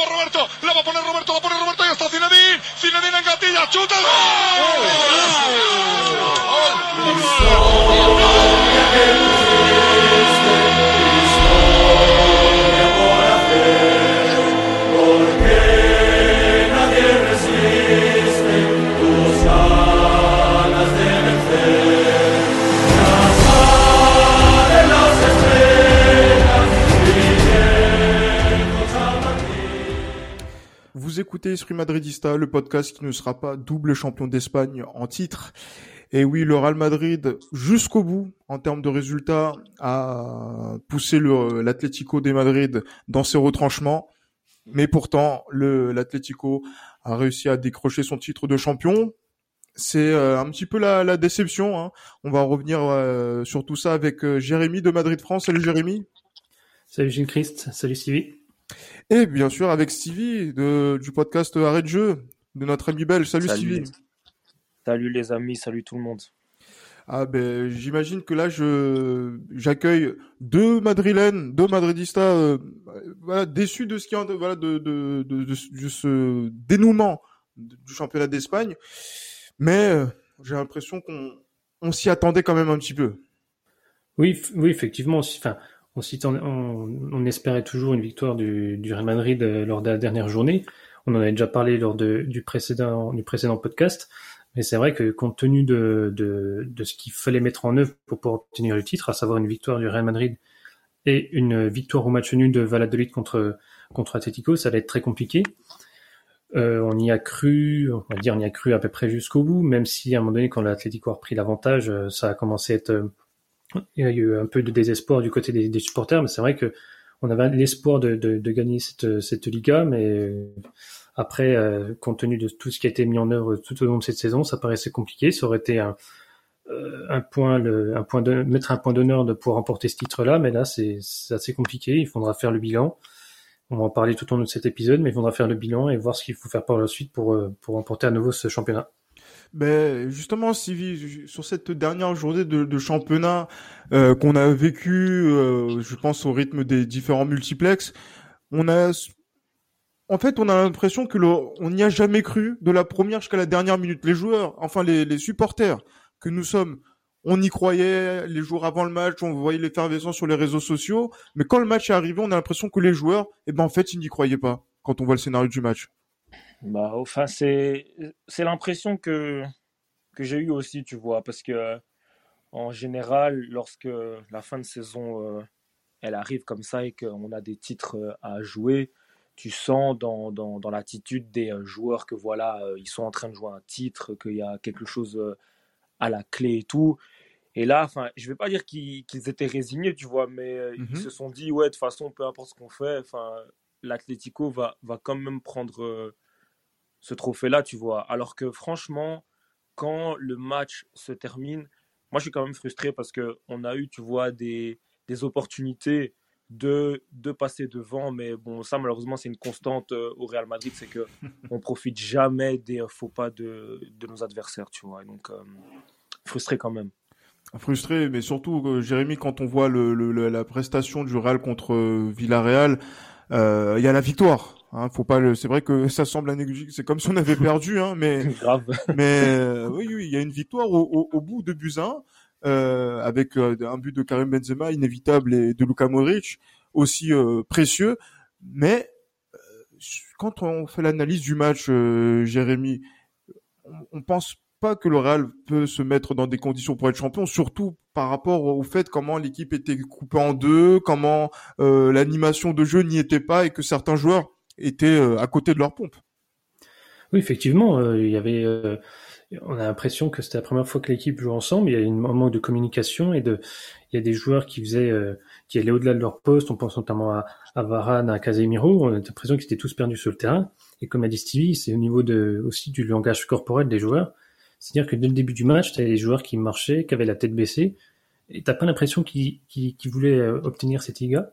Vamos Roberto, la va a poner Roberto, la pone Roberto. Y está Zinedine. Zinedine en gatilla, chuta. Écoutez Esprit Madridista, le podcast qui ne sera pas double champion d'Espagne en titre. Et oui, le Real Madrid, jusqu'au bout, en termes de résultats, a poussé l'Atlético de Madrid dans ses retranchements. Mais pourtant, l'Atlético a réussi à décrocher son titre de champion. C'est euh, un petit peu la, déception. hein. On va revenir euh, sur tout ça avec euh, Jérémy de Madrid France. Salut Jérémy. Salut Jean Christ, salut Stevie. Et bien sûr avec Stevie de, du podcast Arrêt de jeu de notre ami belge. Salut, Salut. Stevie. Salut les amis, salut tout le monde. Ah ben j'imagine que là je j'accueille deux madrilènes, deux madridistas euh, voilà, déçus de ce qui voilà de de, de, de- de ce dénouement du championnat d'Espagne, mais euh, j'ai l'impression qu'on on s'y attendait quand même un petit peu. Oui, oui, effectivement. Enfin, on, espérait toujours une victoire du, Real Madrid euh, lors de la dernière journée. On en avait déjà parlé lors du précédent podcast. Mais c'est vrai que compte tenu de, ce qu'il fallait mettre en œuvre pour pouvoir obtenir le titre, à savoir une victoire du Real Madrid et une victoire au match nul de Valladolid contre contre Atletico, ça allait être très compliqué. Euh, on y a cru, on va dire, on y a cru à peu près jusqu'au bout, même si à un moment donné, quand l'Atlético a repris l'avantage, euh, ça a commencé à être, il y a eu un peu de désespoir du côté des, supporters, mais c'est vrai que on avait l'espoir de, gagner cette, cette Liga, mais euh, après, euh, compte tenu de tout ce qui a été mis en œuvre tout au long de cette saison, ça paraissait compliqué. Ça aurait été un, euh, point, un point de, mettre un point d'honneur de pouvoir remporter ce titre-là, mais là, c'est assez compliqué. Il faudra faire le bilan. On va en parler tout au long de cet épisode, mais il faudra faire le bilan et voir ce qu'il faut faire par la suite pour remporter à nouveau ce championnat. Ben justement, Sylvie, sur cette dernière journée de, championnat euh, qu'on a vécu, euh, je pense au rythme des différents multiplex, on a, en fait, on a l'impression que le, on n'y a jamais cru de la première jusqu'à la dernière minute. Les joueurs, enfin les, les supporters que nous sommes, on y croyait les jours avant le match, on voyait l'effervescence sur les réseaux sociaux, mais quand le match est arrivé, on a l'impression que les joueurs, eh ben en fait, ils n'y croyaient pas quand on voit le scénario du match. Bah, enfin, c'est c'est l'impression que que j'ai eu aussi, tu vois, parce que en général, lorsque la fin de saison euh, elle arrive comme ça et qu'on a des titres euh, à jouer, tu sens dans, dans, dans l'attitude des euh, joueurs que voilà, ils sont en train de jouer un titre, qu'il y a quelque chose à la clé et tout. Et là, enfin, je vais pas dire qu'ils étaient résignés, tu vois, mais ils se sont dit, ouais, de toute façon, peu importe ce qu'on fait, enfin, l'Atlético va, va quand même prendre ce trophée-là, tu vois. Alors que franchement, quand le match se termine, moi je suis quand même frustré parce que on a eu, tu vois, des, des opportunités de, de passer devant, mais bon, ça malheureusement c'est une constante euh, au Real Madrid, c'est que on profite jamais des euh, faux pas de, de nos adversaires, tu vois. Et donc euh, frustré quand même. Frustré, mais surtout, euh, Jérémy, quand on voit le, le- le- la prestation du Real contre Villarreal, euh, il y a la victoire. Hein, faut pas. le- C'est vrai que ça semble anecdotique. C'est comme si on avait perdu, hein, mais Grave. mais euh, oui, oui, il y a une victoire au, au, au bout de Buzyn, euh, avec euh, un but de Karim Benzema inévitable et de Luka Modric aussi euh, précieux. Mais euh, quand on fait l'analyse du match, euh, Jérémy, on, on pense pas que le Real peut se mettre dans des conditions pour être champion, surtout par rapport au fait comment l'équipe était coupée en deux, comment euh, l'animation de jeu n'y était pas et que certains joueurs étaient euh, à côté de leur pompe. Oui, effectivement, euh, il y avait, euh, on a l'impression que c'était la première fois que l'équipe joue ensemble. Il y a une- un manque de communication et de, il y a des joueurs qui faisaient, qui allaient au-delà de leur poste. On pense notamment à, Varane, à Casemiro. On a l'impression qu'ils étaient tous perdus sur le terrain. Et comme a dit Stevie, c'est au niveau de, aussi du langage corporel des joueurs. C'est-à-dire que dès le début du match, tu des joueurs qui marchaient, qui avaient la tête baissée. Et t'as pas l'impression qu'ils, voulaient obtenir cette Liga.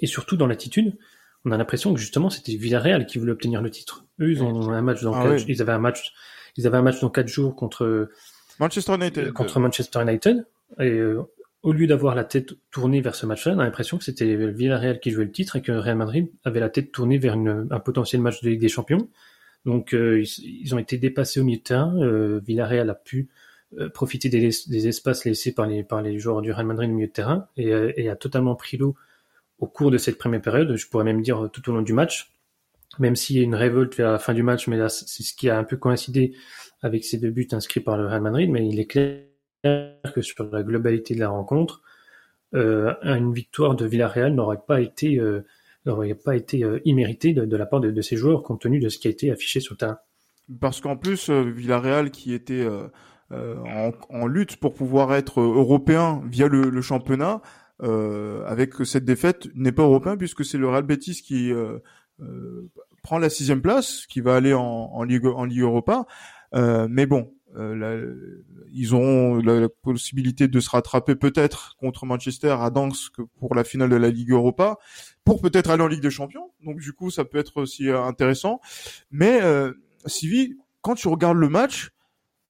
Et surtout dans l'attitude, on a l'impression que justement c'était Villarreal qui voulait obtenir le titre. Eux, ils ont un match dans Ah quatre- ils avaient un match, ils avaient un match dans quatre jours contre Manchester United. contre Manchester United. Et euh, au lieu d'avoir la tête tournée vers ce match-là, on a l'impression que c'était Villarreal qui jouait le titre et que Real Madrid avait la tête tournée vers un potentiel match de Ligue des Champions. Donc euh, ils, ont été dépassés au milieu de terrain. Euh, Villarreal a pu euh, profiter des, espaces laissés par les, par les joueurs du Real Madrid au milieu de terrain et, et a totalement pris l'eau au cours de cette première période. Je pourrais même dire tout au long du match, même s'il y a une révolte vers la fin du match, mais là c'est ce qui a un peu coïncidé avec ces deux buts inscrits par le Real Madrid. Mais il est clair que sur la globalité de la rencontre, euh, une victoire de Villarreal n'aurait pas été euh, n'aurait pas été euh, imméritée de, la part de, ces joueurs compte tenu de ce qui a été affiché sur le. Parce qu'en plus Villarreal qui était en, lutte pour pouvoir être européen via le championnat avec cette défaite n'est pas européen puisque c'est le Real Betis qui prend la sixième place qui va aller en, en Ligue en Ligue Europa mais bon euh, ils auront la, possibilité de se rattraper peut-être contre Manchester à Dansk pour la finale de la Ligue Europa, pour peut-être aller en Ligue des Champions. Donc du coup, ça peut être aussi euh, intéressant. Mais euh, Sivi, quand tu regardes le match,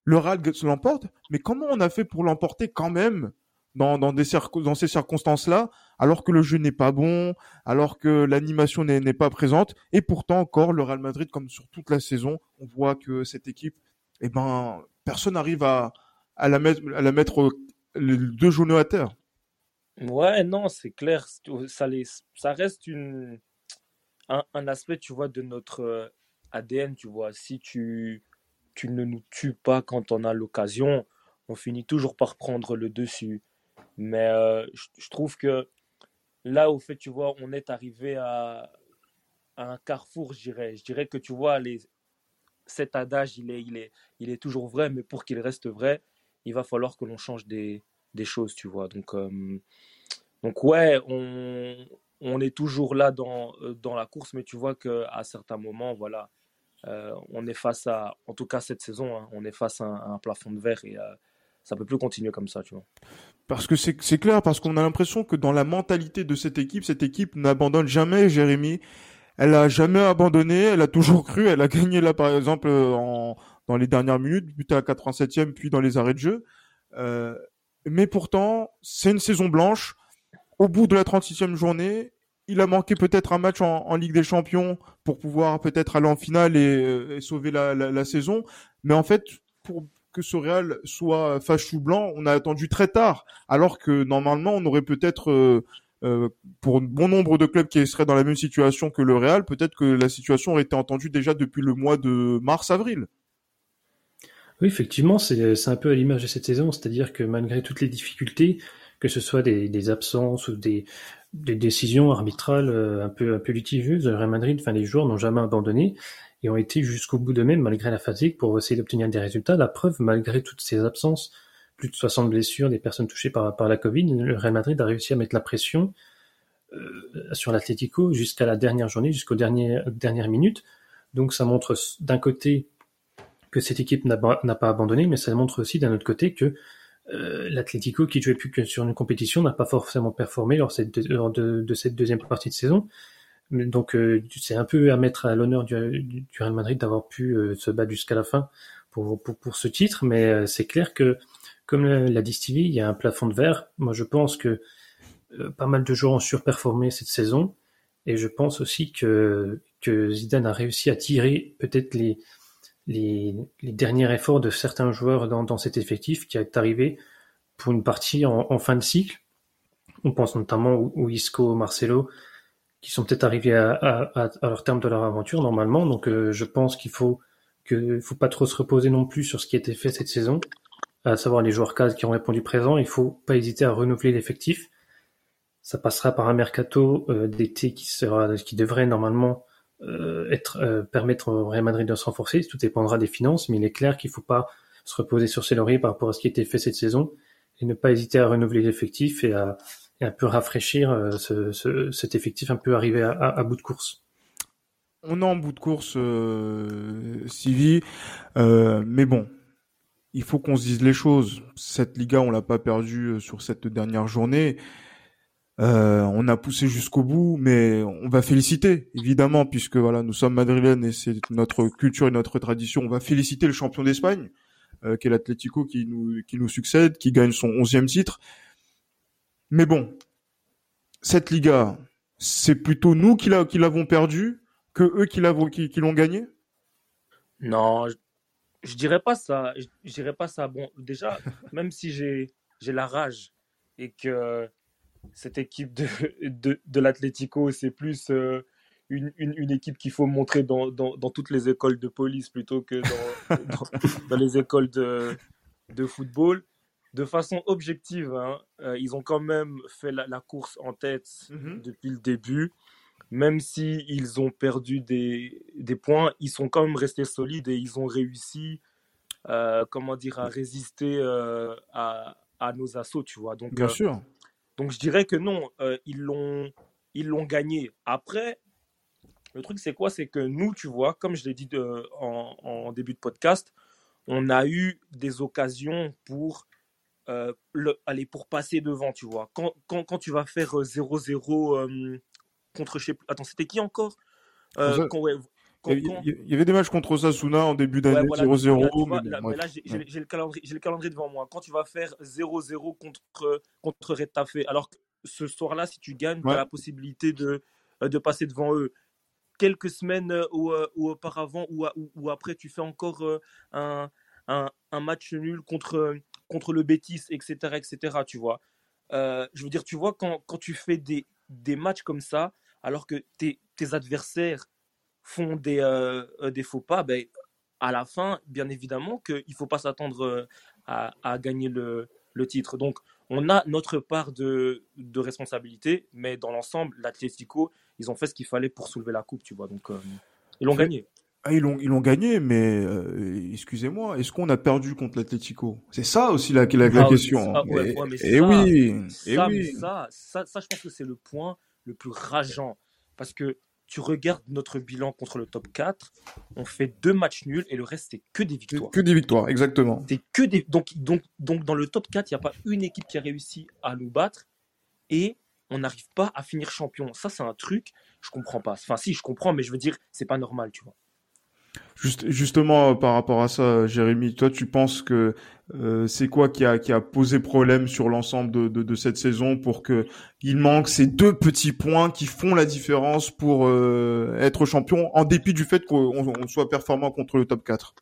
le Real l'emporte, mais comment on a fait pour l'emporter quand même? Dans, ces circonstances-là, alors que le jeu n'est pas bon, alors que l'animation n'est pas présente, et pourtant encore le Real Madrid, comme sur toute la saison, on voit que cette équipe eh ben, personne n'arrive à, la mettre, à la mettre les deux genoux à terre. Ouais, non, c'est clair. Ça, reste un, aspect, tu vois, de notre euh, ADN, tu vois. Si tu ne nous tues pas quand on a l'occasion, on finit toujours par prendre le dessus. Mais euh, je, trouve que là, au fait, tu vois, on est arrivé à, un carrefour, je dirais. Je dirais que, tu vois, les, cet adage, il est, il, est, il est toujours vrai, mais pour qu'il reste vrai, il va falloir que l'on change des, des, choses, tu vois. Donc, euh, donc ouais, on, on, est toujours là dans, euh, dans la course, mais tu vois qu'à certains moments, voilà, euh, on est face à, en tout cas cette saison, hein, on est face à un, plafond de verre et ça peut plus continuer comme ça, tu vois. Parce que c'est clair, parce qu'on a l'impression que dans la mentalité de cette équipe, cette équipe n'abandonne jamais Jérémy elle a jamais abandonné, elle a toujours cru, elle a gagné là par exemple en, dans les dernières minutes, but à 87e puis dans les arrêts de jeu. Euh, mais pourtant, c'est une saison blanche. Au bout de la 36e journée, il a manqué peut-être un match en, Ligue des Champions pour pouvoir peut-être aller en finale et, euh, sauver la, saison. Mais en fait, pour que ce Real soit fâche blanc, on a attendu très tard, alors que normalement on aurait peut-être euh, euh, pour bon nombre de clubs qui seraient dans la même situation que le Real, peut-être que la situation aurait été entendue déjà depuis le mois de mars-avril. Oui, effectivement, c'est un peu à l'image de cette saison, c'est-à-dire que malgré toutes les difficultés, que ce soit des, des absences ou des, des, décisions arbitrales euh, un peu, un peu litigieuses, le Real Madrid, enfin les joueurs n'ont jamais abandonné et ont été jusqu'au bout d'eux-mêmes malgré la fatigue pour essayer d'obtenir des résultats. La preuve, malgré toutes ces absences, plus de 60 blessures, des personnes touchées par, par la Covid. Le Real Madrid a réussi à mettre la pression euh, sur l'Atlético jusqu'à la dernière journée, jusqu'aux dernières, dernières minutes. Donc ça montre d'un côté que cette équipe n'a pas abandonné, mais ça montre aussi d'un autre côté que euh, l'Atlético, qui jouait plus que sur une compétition, n'a pas forcément performé lors, de, cette deuxième partie de saison. Donc euh, c'est un peu à mettre à l'honneur du, Real Madrid d'avoir pu euh, se battre jusqu'à la fin pour, ce titre, mais c'est clair que comme l'a dit Stevie, il y a un plafond de verre. Moi, je pense que pas mal de joueurs ont surperformé cette saison. Et je pense aussi que, que Zidane a réussi à tirer peut-être les, les, les, derniers efforts de certains joueurs dans, dans, cet effectif qui est arrivé pour une partie en, en fin de cycle. On pense notamment au Isco, Marcelo, qui sont peut-être arrivés à, à, à, leur terme de leur aventure normalement. Donc euh, je pense qu'il faut que faut pas trop se reposer non plus sur ce qui a été fait cette saison à savoir les joueurs cadres qui ont répondu présent, il faut pas hésiter à renouveler l'effectif. Ça passera par un mercato euh, d'été qui sera, qui devrait normalement être euh, permettre au Real Madrid de se renforcer. Tout dépendra des finances, mais il est clair qu'il faut pas se reposer sur ses lauriers par rapport à ce qui a été fait cette saison et ne pas hésiter à renouveler l'effectif et à et un peu rafraîchir ce, ce, cet effectif un peu arrivé à, à, à, bout de course. On est en bout de course, euh, Sivi, euh, mais bon, il faut qu'on se dise les choses. Cette Liga, on l'a pas perdue euh, sur cette dernière journée. Euh, on a poussé jusqu'au bout, mais on va féliciter, évidemment, puisque voilà, nous sommes madrilènes et c'est notre culture et notre tradition. On va féliciter le champion d'Espagne, euh, qui est l'Atlético qui nous qui nous succède, qui gagne son onzième titre. Mais bon, cette Liga, c'est plutôt nous qui l'avons perdu que eux qui l'ont qui, qui gagné Non, je, dirais pas ça. Je, dirais pas ça. Bon, déjà, même si j'ai j'ai la rage et que cette équipe de, de, de l'Atlético, c'est plus euh, une, une, une, équipe qu'il faut montrer dans, dans, dans, toutes les écoles de police plutôt que dans, dans, les écoles de, de football de façon objective, hein, euh, ils ont quand même fait la, course en tête mhm. depuis le début. Même si ils ont perdu des, des, points, ils sont quand même restés solides et ils ont réussi, euh, comment dire, à résister euh, à, à, nos assauts, tu vois. Donc, Bien sûr. Donc je dirais que non, ils l'ont ils l'ont gagné. Après, le truc c'est quoi? C'est que nous, tu vois, comme je l'ai dit en, en, début de podcast, on a eu des occasions pour euh, le, allez, pour passer devant, tu vois. Quand, quand, quand tu vas faire 0-0 euh, euh, contre chez... Attends, c'était qui encore? Il, y avait des matchs contre Sasuna en début d'année, 0-0. là, j'ai le, calendrier, le calendrier devant moi. Quand tu vas faire 0-0 contre, contre Retafe, alors que ce soir-là, si tu gagnes, tu as la possibilité de, de passer devant eux. Quelques semaines ou, ou auparavant ou, ou, après, tu fais encore un, un, un, match nul contre, contre le Bétis, etc., etc., tu vois. Euh, je veux dire, tu vois, quand, quand tu fais des, des matchs comme ça, alors que tes, tes adversaires font des, euh, euh, des faux pas, ben, à la fin, bien évidemment qu'il ne faut pas s'attendre à, à, gagner le, le, titre. Donc, on a notre part de, de responsabilité, mais dans l'ensemble, l'Atlético, ils ont fait ce qu'il fallait pour soulever la coupe, tu vois. Donc, ils l'ont gagné. Ah, ils l'ont ils l'ont gagné, mais euh, excusez-moi, est-ce qu'on a perdu contre l'Atlético? C'est ça aussi la, la, la ah, question. et, oui, ça, oui. Ça, ça, ça, je pense que c'est le point le plus rageant parce que tu regardes notre bilan contre le top 4, on fait deux matchs nuls et le reste c'est que des victoires. Que, des victoires, exactement. C'est que des donc donc donc dans le top 4, il n'y a pas une équipe qui a réussi à nous battre et on n'arrive pas à finir champion. Ça c'est un truc, je comprends pas. Enfin si, je comprends mais je veux dire, c'est pas normal, tu vois. Juste, justement, par rapport à ça, Jérémy, toi, tu penses que euh, c'est quoi qui a, qui a posé problème sur l'ensemble de, de, cette saison pour que il manque ces deux petits points qui font la différence pour euh, être champion, en dépit du fait qu'on soit performant contre le top 4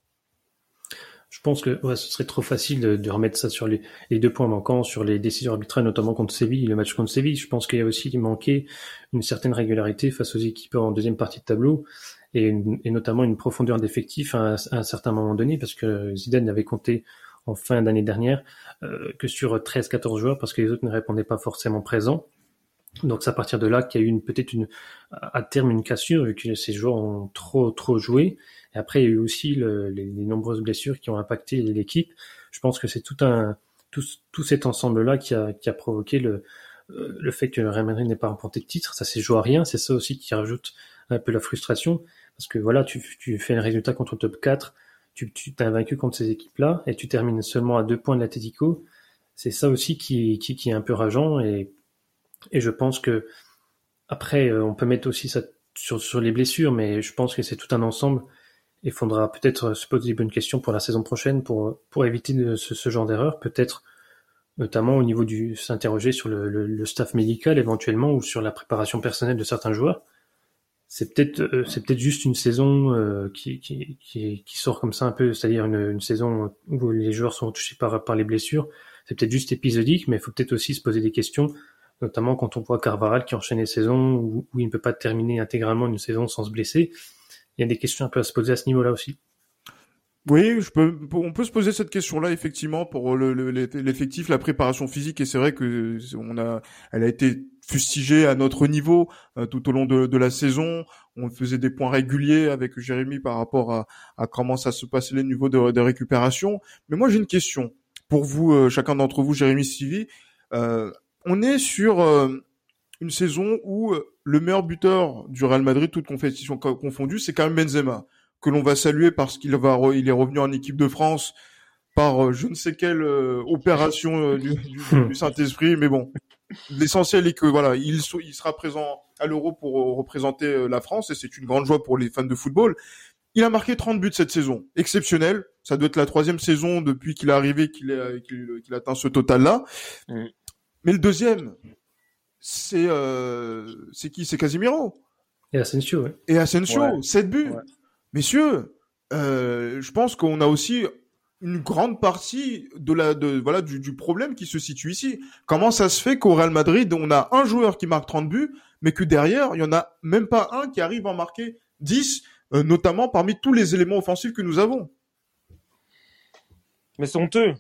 je pense que ce serait trop facile de, remettre ça sur les, les, deux points manquants, sur les décisions arbitrales, notamment contre Séville, le match contre Séville. Je pense qu'il y a aussi manqué une certaine régularité face aux équipes en deuxième partie de tableau et, notamment une profondeur d'effectifs à, un certain moment donné, parce que Zidane n'avait compté en fin d'année dernière euh, que sur 13-14 joueurs, parce que les autres ne répondaient pas forcément présents. Donc c'est à partir de là qu'il y a eu peut-être à terme une cassure vu que ces joueurs ont trop trop joué. Et après il y a eu aussi le, les, nombreuses blessures qui ont impacté l'équipe. Je pense que c'est tout cet ensemble là qui a provoqué le euh, le fait que Real Madrid n'ait pas remporté de titre. Ça c'est joué à rien. C'est ça aussi qui rajoute un peu la frustration. Parce que voilà, tu, tu fais un résultat contre le top 4, tu, tu t'as vaincu contre ces équipes-là, et tu termines seulement à deux points de l'Atletico. C'est ça aussi qui, qui, qui, est un peu rageant, et, et je pense que après, euh, on peut mettre aussi ça sur, sur les blessures, mais je pense que c'est tout un ensemble. Il faudra peut-être se poser des bonnes questions pour la saison prochaine pour, pour éviter ce, ce genre d'erreur. Peut-être notamment au niveau du s'interroger sur le, le, le, staff médical éventuellement ou sur la préparation personnelle de certains joueurs c'est peut-être euh, c'est peut-être juste une saison euh, qui, qui, qui, qui, sort comme ça un peu, c'est-à-dire une, saison où les joueurs sont touchés par, par les blessures. C'est peut-être juste épisodique, mais il faut peut-être aussi se poser des questions, notamment quand on voit Carvaral qui enchaîne les saisons où, où il ne peut pas terminer intégralement une saison sans se blesser. Il y a des questions un peu à se poser à ce niveau-là aussi. Oui, je peux, on peut se poser cette question-là effectivement pour l'effectif, la préparation physique et c'est vrai que on a, elle a été fustigée à notre niveau euh, tout au long de, la saison. On faisait des points réguliers avec Jérémy par rapport à, à comment ça se passait les niveaux de, de récupération. Mais moi j'ai une question pour vous, euh, chacun d'entre vous, Jérémy Sivi. Euh, on est sur euh, une saison où le meilleur buteur du Real Madrid, toute compétition confondue, c'est quand même Benzema que l'on va saluer parce qu'il va, il est revenu en équipe de France par euh, je ne sais quelle euh, opération euh, du, du, du Saint-Esprit, mais bon, l'essentiel est que voilà, il, il sera présent à l'Euro pour représenter la France et c'est une grande joie pour les fans de football. Il a marqué 30 buts cette saison, exceptionnel. Ça doit être la troisième saison depuis qu'il est arrivé qu'il qu atteint ce total-là. Mm. Mais le deuxième, c'est euh, c'est qui? C'est Casimiro. Et Asensio, ouais. Et Asensio, Ouais. 7 buts. Ouais. Messieurs, euh, je pense qu'on a aussi une grande partie de la de voilà du, du problème qui se situe ici. Comment ça se fait qu'au Real Madrid, on a un joueur qui marque 30 buts, mais que derrière, il y en a même pas un qui arrive à en marquer 10, euh, notamment parmi tous les éléments offensifs que nous avons? Mais c'est honteux.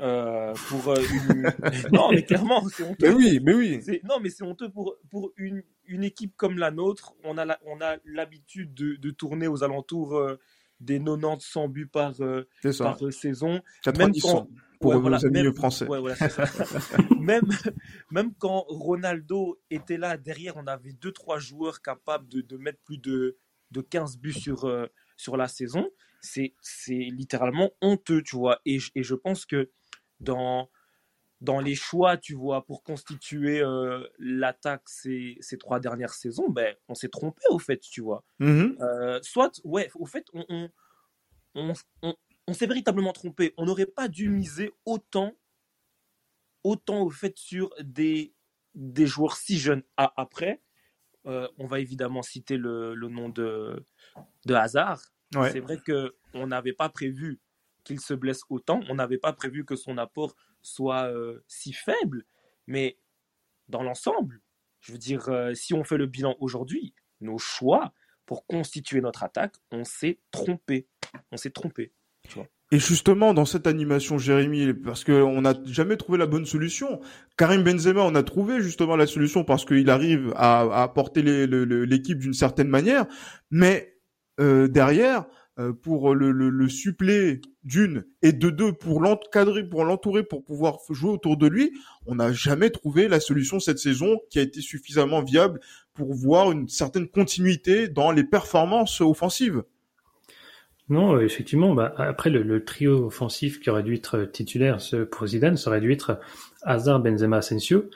Euh, pour une... non, mais clairement, c'est honteux. Mais oui, mais oui. Non, mais c'est honteux pour, pour une, une équipe comme la nôtre. On a la- on a l'habitude de, de tourner aux alentours euh, des 90-100 buts par, euh, par euh, saison. 90 quand- pour Ouais, nos voilà, amis même- français. ouais, voilà, même, même quand Ronaldo était là, derrière, on avait deux trois joueurs capables de, de mettre plus de, de 15 buts sur, euh, sur la saison. C'est c'est littéralement honteux, tu vois. Et, et je pense que dans, dans les choix, tu vois, pour constituer euh, l'attaque ces, ces trois dernières saisons, ben, on s'est trompé, au fait, tu vois. Mhm. Euh, soit, ouais, au fait, on, on, on, on- on s'est véritablement trompé. On n'aurait pas dû miser autant, autant au fait sur des, des joueurs si jeunes. Ah, après, euh, on va évidemment citer le, le nom de, de Hazard. Ouais. C'est vrai qu'on n'avait pas prévu qu'il se blesse autant. On n'avait pas prévu que son apport soit euh, si faible. Mais dans l'ensemble, je veux dire, euh, si on fait le bilan aujourd'hui, nos choix pour constituer notre attaque, on s'est trompé. On s'est trompé. Et justement, dans cette animation, Jérémy, parce qu'on n'a jamais trouvé la bonne solution. Karim Benzema, on a trouvé justement la solution parce qu'il arrive à, le- l'équipe d'une certaine manière. Mais euh, derrière, pour le, le, le suppléer d'une et de deux pour l'encadrer, pour l'entourer, pour pouvoir jouer autour de lui, on n'a jamais trouvé la solution cette saison qui a été suffisamment viable pour voir une certaine continuité dans les performances offensives. Non, euh, effectivement. Bah, après, le, le trio offensif qui aurait dû être titulaire pour Zidane, ça aurait dû être Hazard, Benzema, Asensio.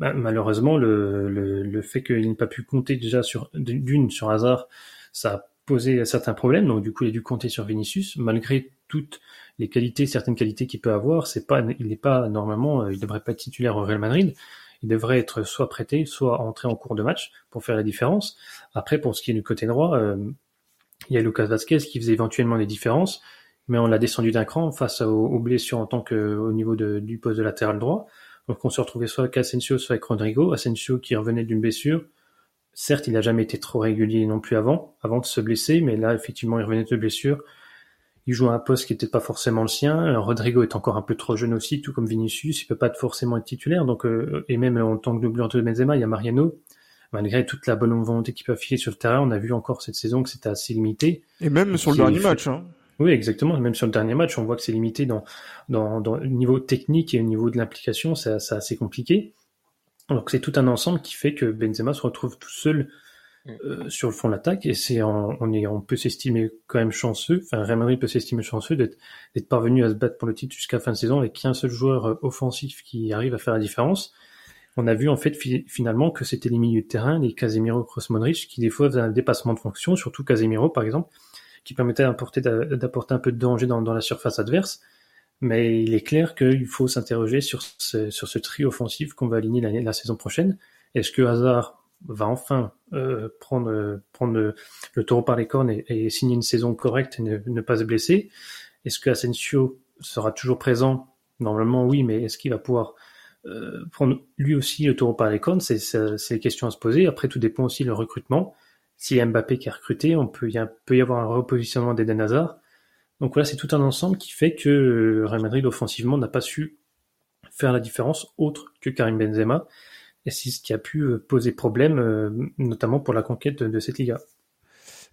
Bah, malheureusement, le, le, le fait qu'il n'ait pas pu compter déjà sur d'une sur Hazard, ça a posé certains problèmes. Donc, du coup, il a dû compter sur Vinicius, malgré toutes les qualités, certaines qualités qu'il peut avoir. C'est pas, il n'est pas normalement, euh, il devrait pas être titulaire au Real Madrid. Il devrait être soit prêté, soit entré en cours de match pour faire la différence. Après, pour ce qui est du côté droit, euh, il y a Lucas Vasquez qui faisait éventuellement des différences, mais on l'a descendu d'un cran face aux, blessures en tant que au niveau du poste de latéral droit. Donc on se retrouvait soit avec Asensio, soit avec Rodrigo. Asensio qui revenait d'une blessure. Certes, il n'a jamais été trop régulier non plus avant, avant de se blesser, mais là, effectivement, il revenait de blessure. Il joue à un poste qui n'était pas forcément le sien. Rodrigo est encore un peu trop jeune aussi, tout comme Vinicius. Il peut pas forcément être titulaire. Donc, euh, et même en tant que doubleur de Benzema, il y a Mariano. Malgré toute la bonne volonté qu'il peut afficher sur le terrain, on a vu encore cette saison que c'était assez limité. Et même sur le dernier fait- match. Hein. Oui, exactement. Même sur le dernier match, on voit que c'est limité dans, dans, dans le niveau technique et au niveau de l'implication, c'est assez compliqué. Donc c'est tout un ensemble qui fait que Benzema se retrouve tout seul euh, sur le fond de l'attaque et c'est en- on est on peut s'estimer quand même chanceux. Enfin, Real Madrid peut s'estimer chanceux d'être d'être parvenu à se battre pour le titre jusqu'à la fin de saison avec qu'un seul joueur euh, offensif qui arrive à faire la différence. On a vu en fait fi- finalement que c'était les milieux de terrain, les Casemiro, Kroos, Modric, qui des fois faisaient un dépassement de fonction, surtout Casemiro par exemple, qui permettait d'apporter d'apporter un peu de danger dans, dans la surface adverse. Mais il est clair qu'il faut s'interroger sur ce, sur ce trio offensif qu'on va aligner la saison prochaine. Est-ce que Hazard va enfin euh, prendre, prendre le, le taureau par les cornes et, signer une saison correcte et ne, pas se blesser? Est-ce que Asensio sera toujours présent? Normalement oui, mais est-ce qu'il va pouvoir euh, prendre lui aussi le taureau par les cornes? C'est les questions à se poser. Après, tout dépend aussi du recrutement. S'il y a Mbappé qui est recruté, on peut, il peut y avoir un repositionnement d'Eden Hazard. Donc voilà, c'est tout un ensemble qui fait que euh, Real Madrid offensivement n'a pas su faire la différence autre que Karim Benzema. Et c'est ce qui a pu euh, poser problème, euh, notamment pour la conquête de, de cette Liga.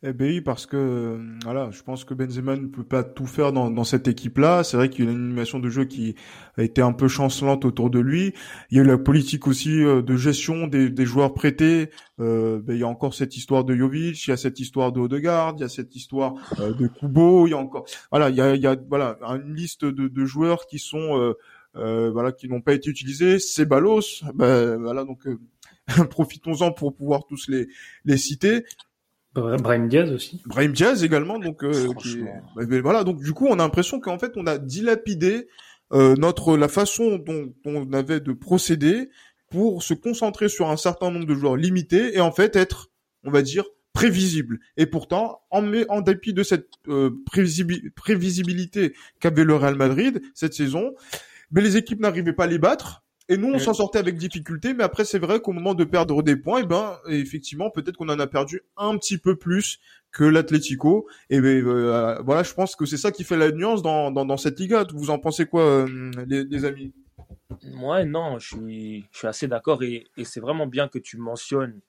Eh ben oui, parce que euh, voilà, je pense que Benzema ne peut pas tout faire dans, dans cette équipe-là. C'est vrai qu'il y a une animation de jeu qui a été un peu chancelante autour de lui. Il y a eu la politique aussi euh, de gestion des, des joueurs prêtés. Euh, ben, il y a encore cette histoire de Jovic, il y a cette histoire de Odegaard, il y a cette histoire euh, de Kubo. Il y a encore voilà, il y a, il y a voilà une liste de, de joueurs qui sont euh, voilà qui n'ont pas été utilisés. Ceballos, ben voilà donc profitons-en pour pouvoir tous les les citer. Bra- Brahim Diaz aussi. Brahim Diaz également donc euh, qui bah, mais voilà donc du coup on a l'impression qu'en fait on a dilapidé euh, notre la façon dont, dont on avait de procéder pour se concentrer sur un certain nombre de joueurs limités et en fait être, on va dire, prévisible. Et pourtant, en, en dépit de cette euh, prévisibilité qu'avait le Real Madrid cette saison, mais les équipes n'arrivaient pas à les battre. Et nous, on s'en sortait avec difficulté, mais après, c'est vrai qu'au moment de perdre des points, et eh ben, effectivement, peut-être qu'on en a perdu un petit peu plus que l'Atlético. Et ben, euh, voilà, je pense que c'est ça qui fait la nuance dans, dans, dans cette Liga. Vous en pensez quoi, euh, les, les, amis? Moi, non, je suis, je suis assez d'accord. Et, et c'est vraiment bien que tu mentionnes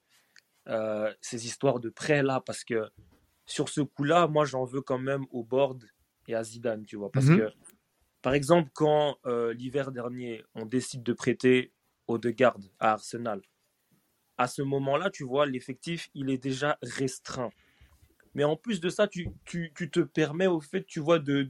euh, ces histoires de prêt là, parce que sur ce coup-là, moi, j'en veux quand même au board et à Zidane, tu vois, parce mhm. que par exemple, quand euh, l'hiver dernier, on décide de prêter Odegaard à Arsenal, à ce moment-là, tu vois, l'effectif, il est déjà restreint. Mais en plus de ça, tu, te permets au fait, tu vois, euh,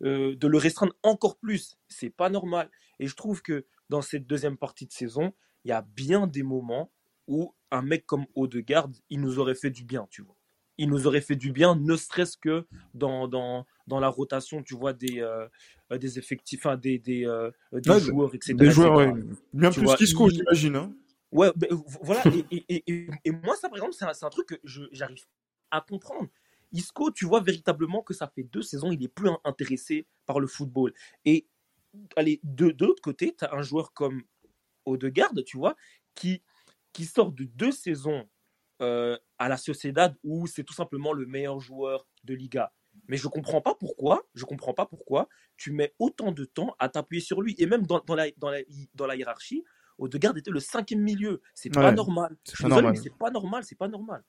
de le restreindre encore plus. C'est pas normal. Et je trouve que dans cette deuxième partie de saison, il y a bien des moments où un mec comme Odegaard, il nous aurait fait du bien, tu vois. Il nous aurait fait du bien, ne serait-ce que dans, dans, dans la rotation, tu vois, des, euh, des effectifs, enfin, des, des, euh, des joueurs, etc. Des joueurs, bien plus qu'Isco, j'imagine. Hein. Ouais, ben, voilà. et, et, et, moi, ça, par exemple, c'est un, un, truc que j'arrive à comprendre. Isco, tu vois véritablement que ça fait deux saisons, il est plus intéressé par le football. Et allez, de, de l'autre côté, tu as un joueur comme Odegaard, tu vois, qui qui sort de deux saisons euh, à la Sociedad où c'est tout simplement le meilleur joueur de Liga. Mais je comprends pas pourquoi, je comprends pas pourquoi tu mets autant de temps à t'appuyer sur lui. Et même dans, dans, la, dans, la, dans la hiérarchie, Odegaard était le cinquième milieu. C'est pas normal. Désolé, mais c'est pas normal, c'est pas normal.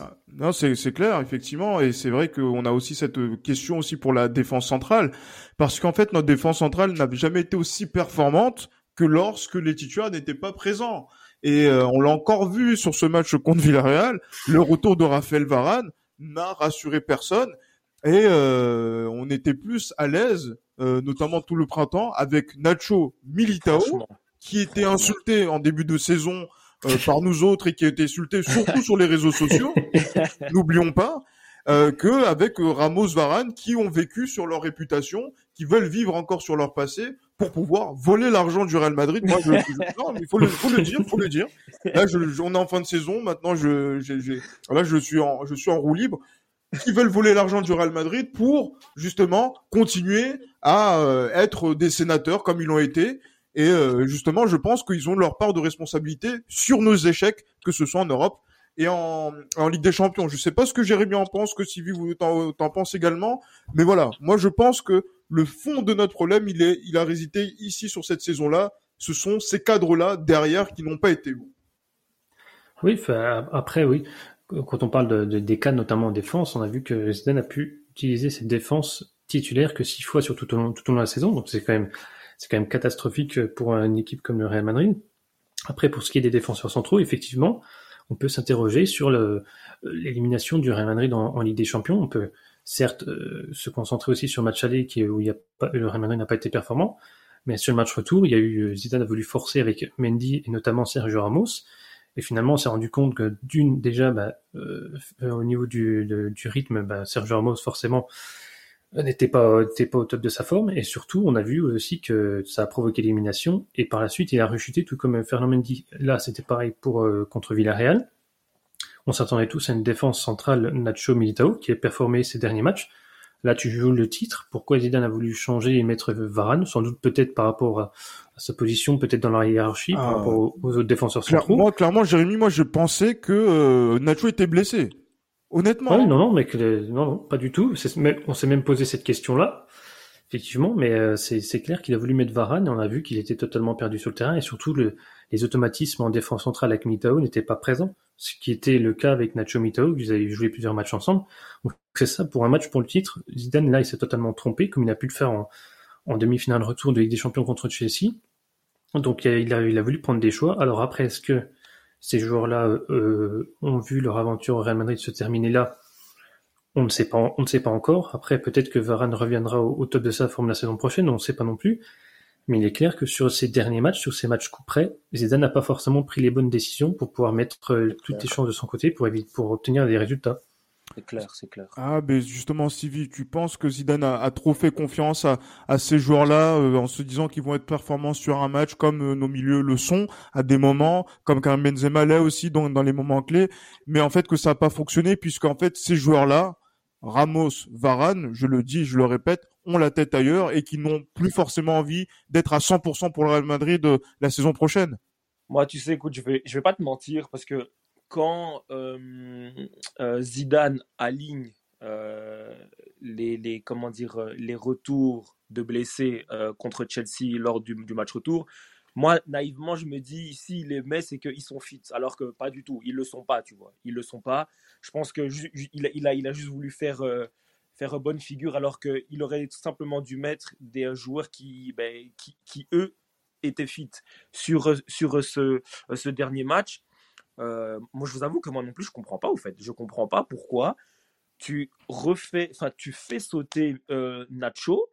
Ah, non, c'est clair, effectivement, et c'est vrai qu'on a aussi cette question aussi pour la défense centrale, parce qu'en fait notre défense centrale n'a jamais été aussi performante que lorsque les titulaires n'étaient pas présents. Et euh, on l'a encore vu sur ce match contre Villarreal, le retour de Raphaël Varane n'a rassuré personne et euh, on était plus à l'aise, euh, notamment tout le printemps, avec Nacho Militao, qui était insulté en début de saison par nous autres et qui a été insulté surtout sur les réseaux sociaux. N'oublions pas. Euh, que avec Ramos Varane qui ont vécu sur leur réputation, qui veulent vivre encore sur leur passé pour pouvoir voler l'argent du Real Madrid. Moi, je, non, il faut le, faut le dire, faut le dire. Là, je, on est en fin de saison. Maintenant, je, là, je suis en, je suis en roue libre. Qui veulent voler l'argent du Real Madrid pour justement continuer à euh, être des sénateurs comme ils l'ont été. Et euh, justement, je pense qu'ils ont leur part de responsabilité sur nos échecs, que ce soit en Europe et en, Ligue des Champions. Je sais pas ce que Jérémy en pense, que Sylvie vous t'en, pense également, mais voilà, moi je pense que le fond de notre problème, il est, il a résidé ici sur cette saison-là. Ce sont ces cadres-là derrière qui n'ont pas été bons. Oui, après, oui. Quand on parle de, des cadres, notamment en défense, on a vu que Zidane a pu utiliser cette défense titulaire que six fois sur tout au long, tout au long de la saison. Donc c'est quand même, c'est quand même catastrophique pour une équipe comme le Real Madrid. Après, pour ce qui est des défenseurs centraux, effectivement, on peut s'interroger sur l'élimination du Real Madrid en, Ligue des Champions. On peut certes euh, se concentrer aussi sur le match aller qui, où il y a pas, le Real n'a pas été performant, mais sur le match retour, il y a eu euh, Zidane a voulu forcer avec Mendy et notamment Sergio Ramos. Et finalement, on s'est rendu compte que d'une déjà, bah, euh, au niveau du, du rythme, bah, Sergio Ramos forcément n'était pas n'était pas au top de sa forme. Et surtout, on a vu aussi que ça a provoqué l'élimination. Et par la suite, il a rechuté, tout comme Fernand Mendy. Là, c'était pareil pour contre Villarreal. On s'attendait tous à une défense centrale Nacho Militao qui a performé ces derniers matchs. Là, tu joues le titre. Pourquoi Zidane a voulu changer et mettre Varane? Sans doute peut-être par rapport à, sa position, peut-être dans la hiérarchie, par ah. rapport aux, autres défenseurs centraux. Moi, clairement, Jérémy, moi, je pensais que euh, Nacho était blessé. Honnêtement. non, non, mais non, non, pas du tout. on s'est même posé cette question-là, effectivement, mais euh, c'est clair qu'il a voulu mettre Varane et on a vu qu'il était totalement perdu sur le terrain et surtout le, les automatismes en défense centrale avec Militao n'étaient pas présents ce qui était le cas avec Nacho Mitao, ils avaient joué plusieurs matchs ensemble. Donc c'est ça, pour un match pour le titre, Zidane, là, il s'est totalement trompé, comme il a pu le faire en, demi-finale retour de Ligue des Champions contre Chelsea. Donc il a, il a voulu prendre des choix. Alors après, est-ce que ces joueurs-là euh, ont vu leur aventure au Real Madrid se terminer là On ne sait pas, on ne sait pas encore. Après, peut-être que Varane reviendra au, au, top de sa forme la saison prochaine, on ne sait pas non plus. Mais il est clair que sur ces derniers matchs, sur ces matchs coup près, Zidane n'a pas forcément pris les bonnes décisions pour pouvoir mettre euh, toutes les chances de son côté pour, éviter, pour obtenir des résultats. C'est clair, c'est clair. Ah, mais justement, Sylvie, tu penses que Zidane a, a trop fait confiance à, à ces joueurs-là euh, en se disant qu'ils vont être performants sur un match comme euh, nos milieux le sont à des moments, comme Karim Benzema l'est aussi dans, dans les moments clés, mais en fait que ça n'a pas fonctionné puisqu'en fait ces joueurs-là, Ramos, Varane, je le dis, je le répète, ont la tête ailleurs et qui n'ont plus forcément envie d'être à 100% pour le Real Madrid euh, la saison prochaine. Moi, tu sais, écoute, je vais, je vais pas te mentir parce que quand euh, euh, Zidane aligne euh, les, les, comment dire, les retours de blessés contre Chelsea lors du, match retour, moi, naïvement, je me dis, s'il les met, c'est qu'ils sont fit, alors que pas du tout. Ils le sont pas, tu vois. Ils le sont pas. Je pense que il a, il a juste voulu faire, euh, faire bonne figure, alors qu'il aurait tout simplement dû mettre des joueurs qui, ben, qui, qui eux, étaient fit sur, sur ce, ce dernier match. Euh, moi, je vous avoue que moi non plus, je comprends pas, au fait. Je comprends pas pourquoi tu refais, enfin, tu fais sauter euh, Nacho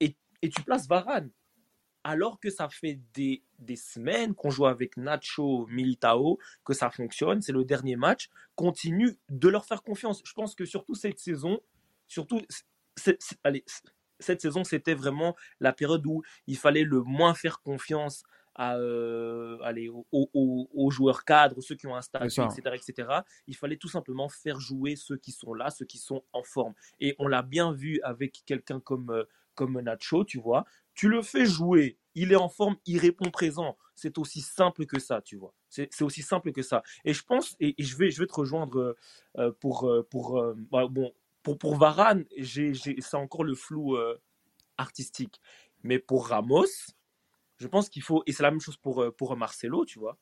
et, et, tu places Varane. Alors que ça fait des, des semaines qu'on joue avec Nacho, Militao, que ça fonctionne, c'est le dernier match, continue de leur faire confiance. Je pense que surtout cette saison, surtout, allez, cette saison, c'était vraiment la période où il fallait le moins faire confiance à, euh, allez, aux, aux, aux, joueurs cadres, ceux qui ont un statut, etc., etc. Il fallait tout simplement faire jouer ceux qui sont là, ceux qui sont en forme. Et on l'a bien vu avec quelqu'un comme, euh, comme Nacho, tu vois. Tu le fais jouer, il est en forme, il répond présent. C'est aussi simple que ça, tu vois. C'est aussi simple que ça. Et je pense, et, et, je, vais, je vais te rejoindre euh, pour, pour, bon, pour, pour Varane, c'est encore le flou artistique. Mais pour Ramos, je pense qu'il faut, et c'est la même chose pour, pour Marcelo, tu vois,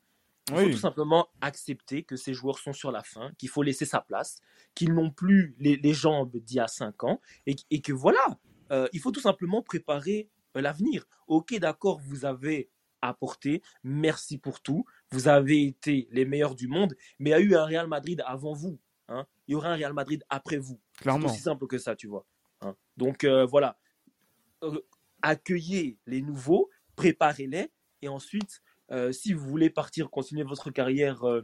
il oui. faut tout simplement accepter que ces joueurs sont sur la fin, qu'il faut laisser sa place, qu'ils n'ont plus les, les jambes d'il y a 5 ans, et, et que voilà, euh, il faut tout simplement préparer euh, l'avenir. Ok, d'accord, vous avez apporté, merci pour tout, vous avez été les meilleurs du monde, mais il y a eu un Real Madrid avant vous, hein. il y aura un Real Madrid après vous. Clairement. C'est aussi simple que ça, tu vois. Hein. Donc euh, voilà, accueillez les nouveaux, préparez-les et ensuite, euh, si vous voulez partir, continuer votre carrière euh,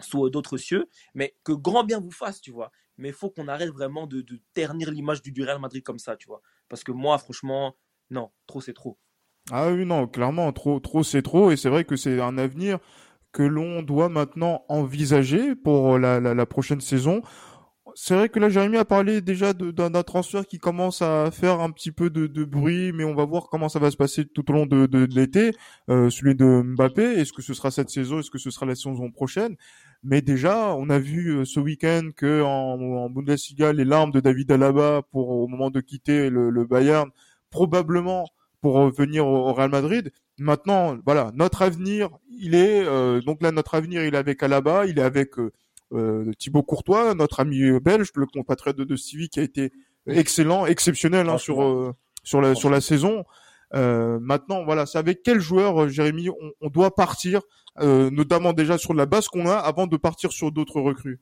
sous d'autres cieux, mais que grand bien vous fasse, tu vois. Mais il faut qu'on arrête vraiment de, ternir l'image du, du, Real Madrid comme ça, tu vois. Parce que moi, franchement, non, trop c'est trop. Ah oui, non, clairement, trop, trop c'est trop. Et c'est vrai que c'est un avenir que l'on doit maintenant envisager pour la prochaine saison c'est vrai que là, Jérémy a parlé déjà d'un transfert qui commence à faire un petit peu de, bruit, mais on va voir comment ça va se passer tout au long de, l'été. Euh, celui de Mbappé, est-ce que ce sera cette saison, est-ce que ce sera la saison prochaine? Mais déjà, on a vu euh, ce week-end que en, Bundesliga, les larmes de David Alaba pour au moment de quitter le, Bayern, probablement pour venir au Real Madrid. Maintenant, voilà, notre avenir, il est euh, donc là notre avenir, il est avec Alaba, il est avec euh, Thibaut Courtois, notre ami belge, le compatriote de, de Stevie qui a été excellent, exceptionnel hein, sur euh, sur la sur la saison. Euh, maintenant, voilà, c'est avec quel joueur, Jérémy, on, on doit partir, notamment déjà sur la base qu'on a, avant de partir sur d'autres recrues?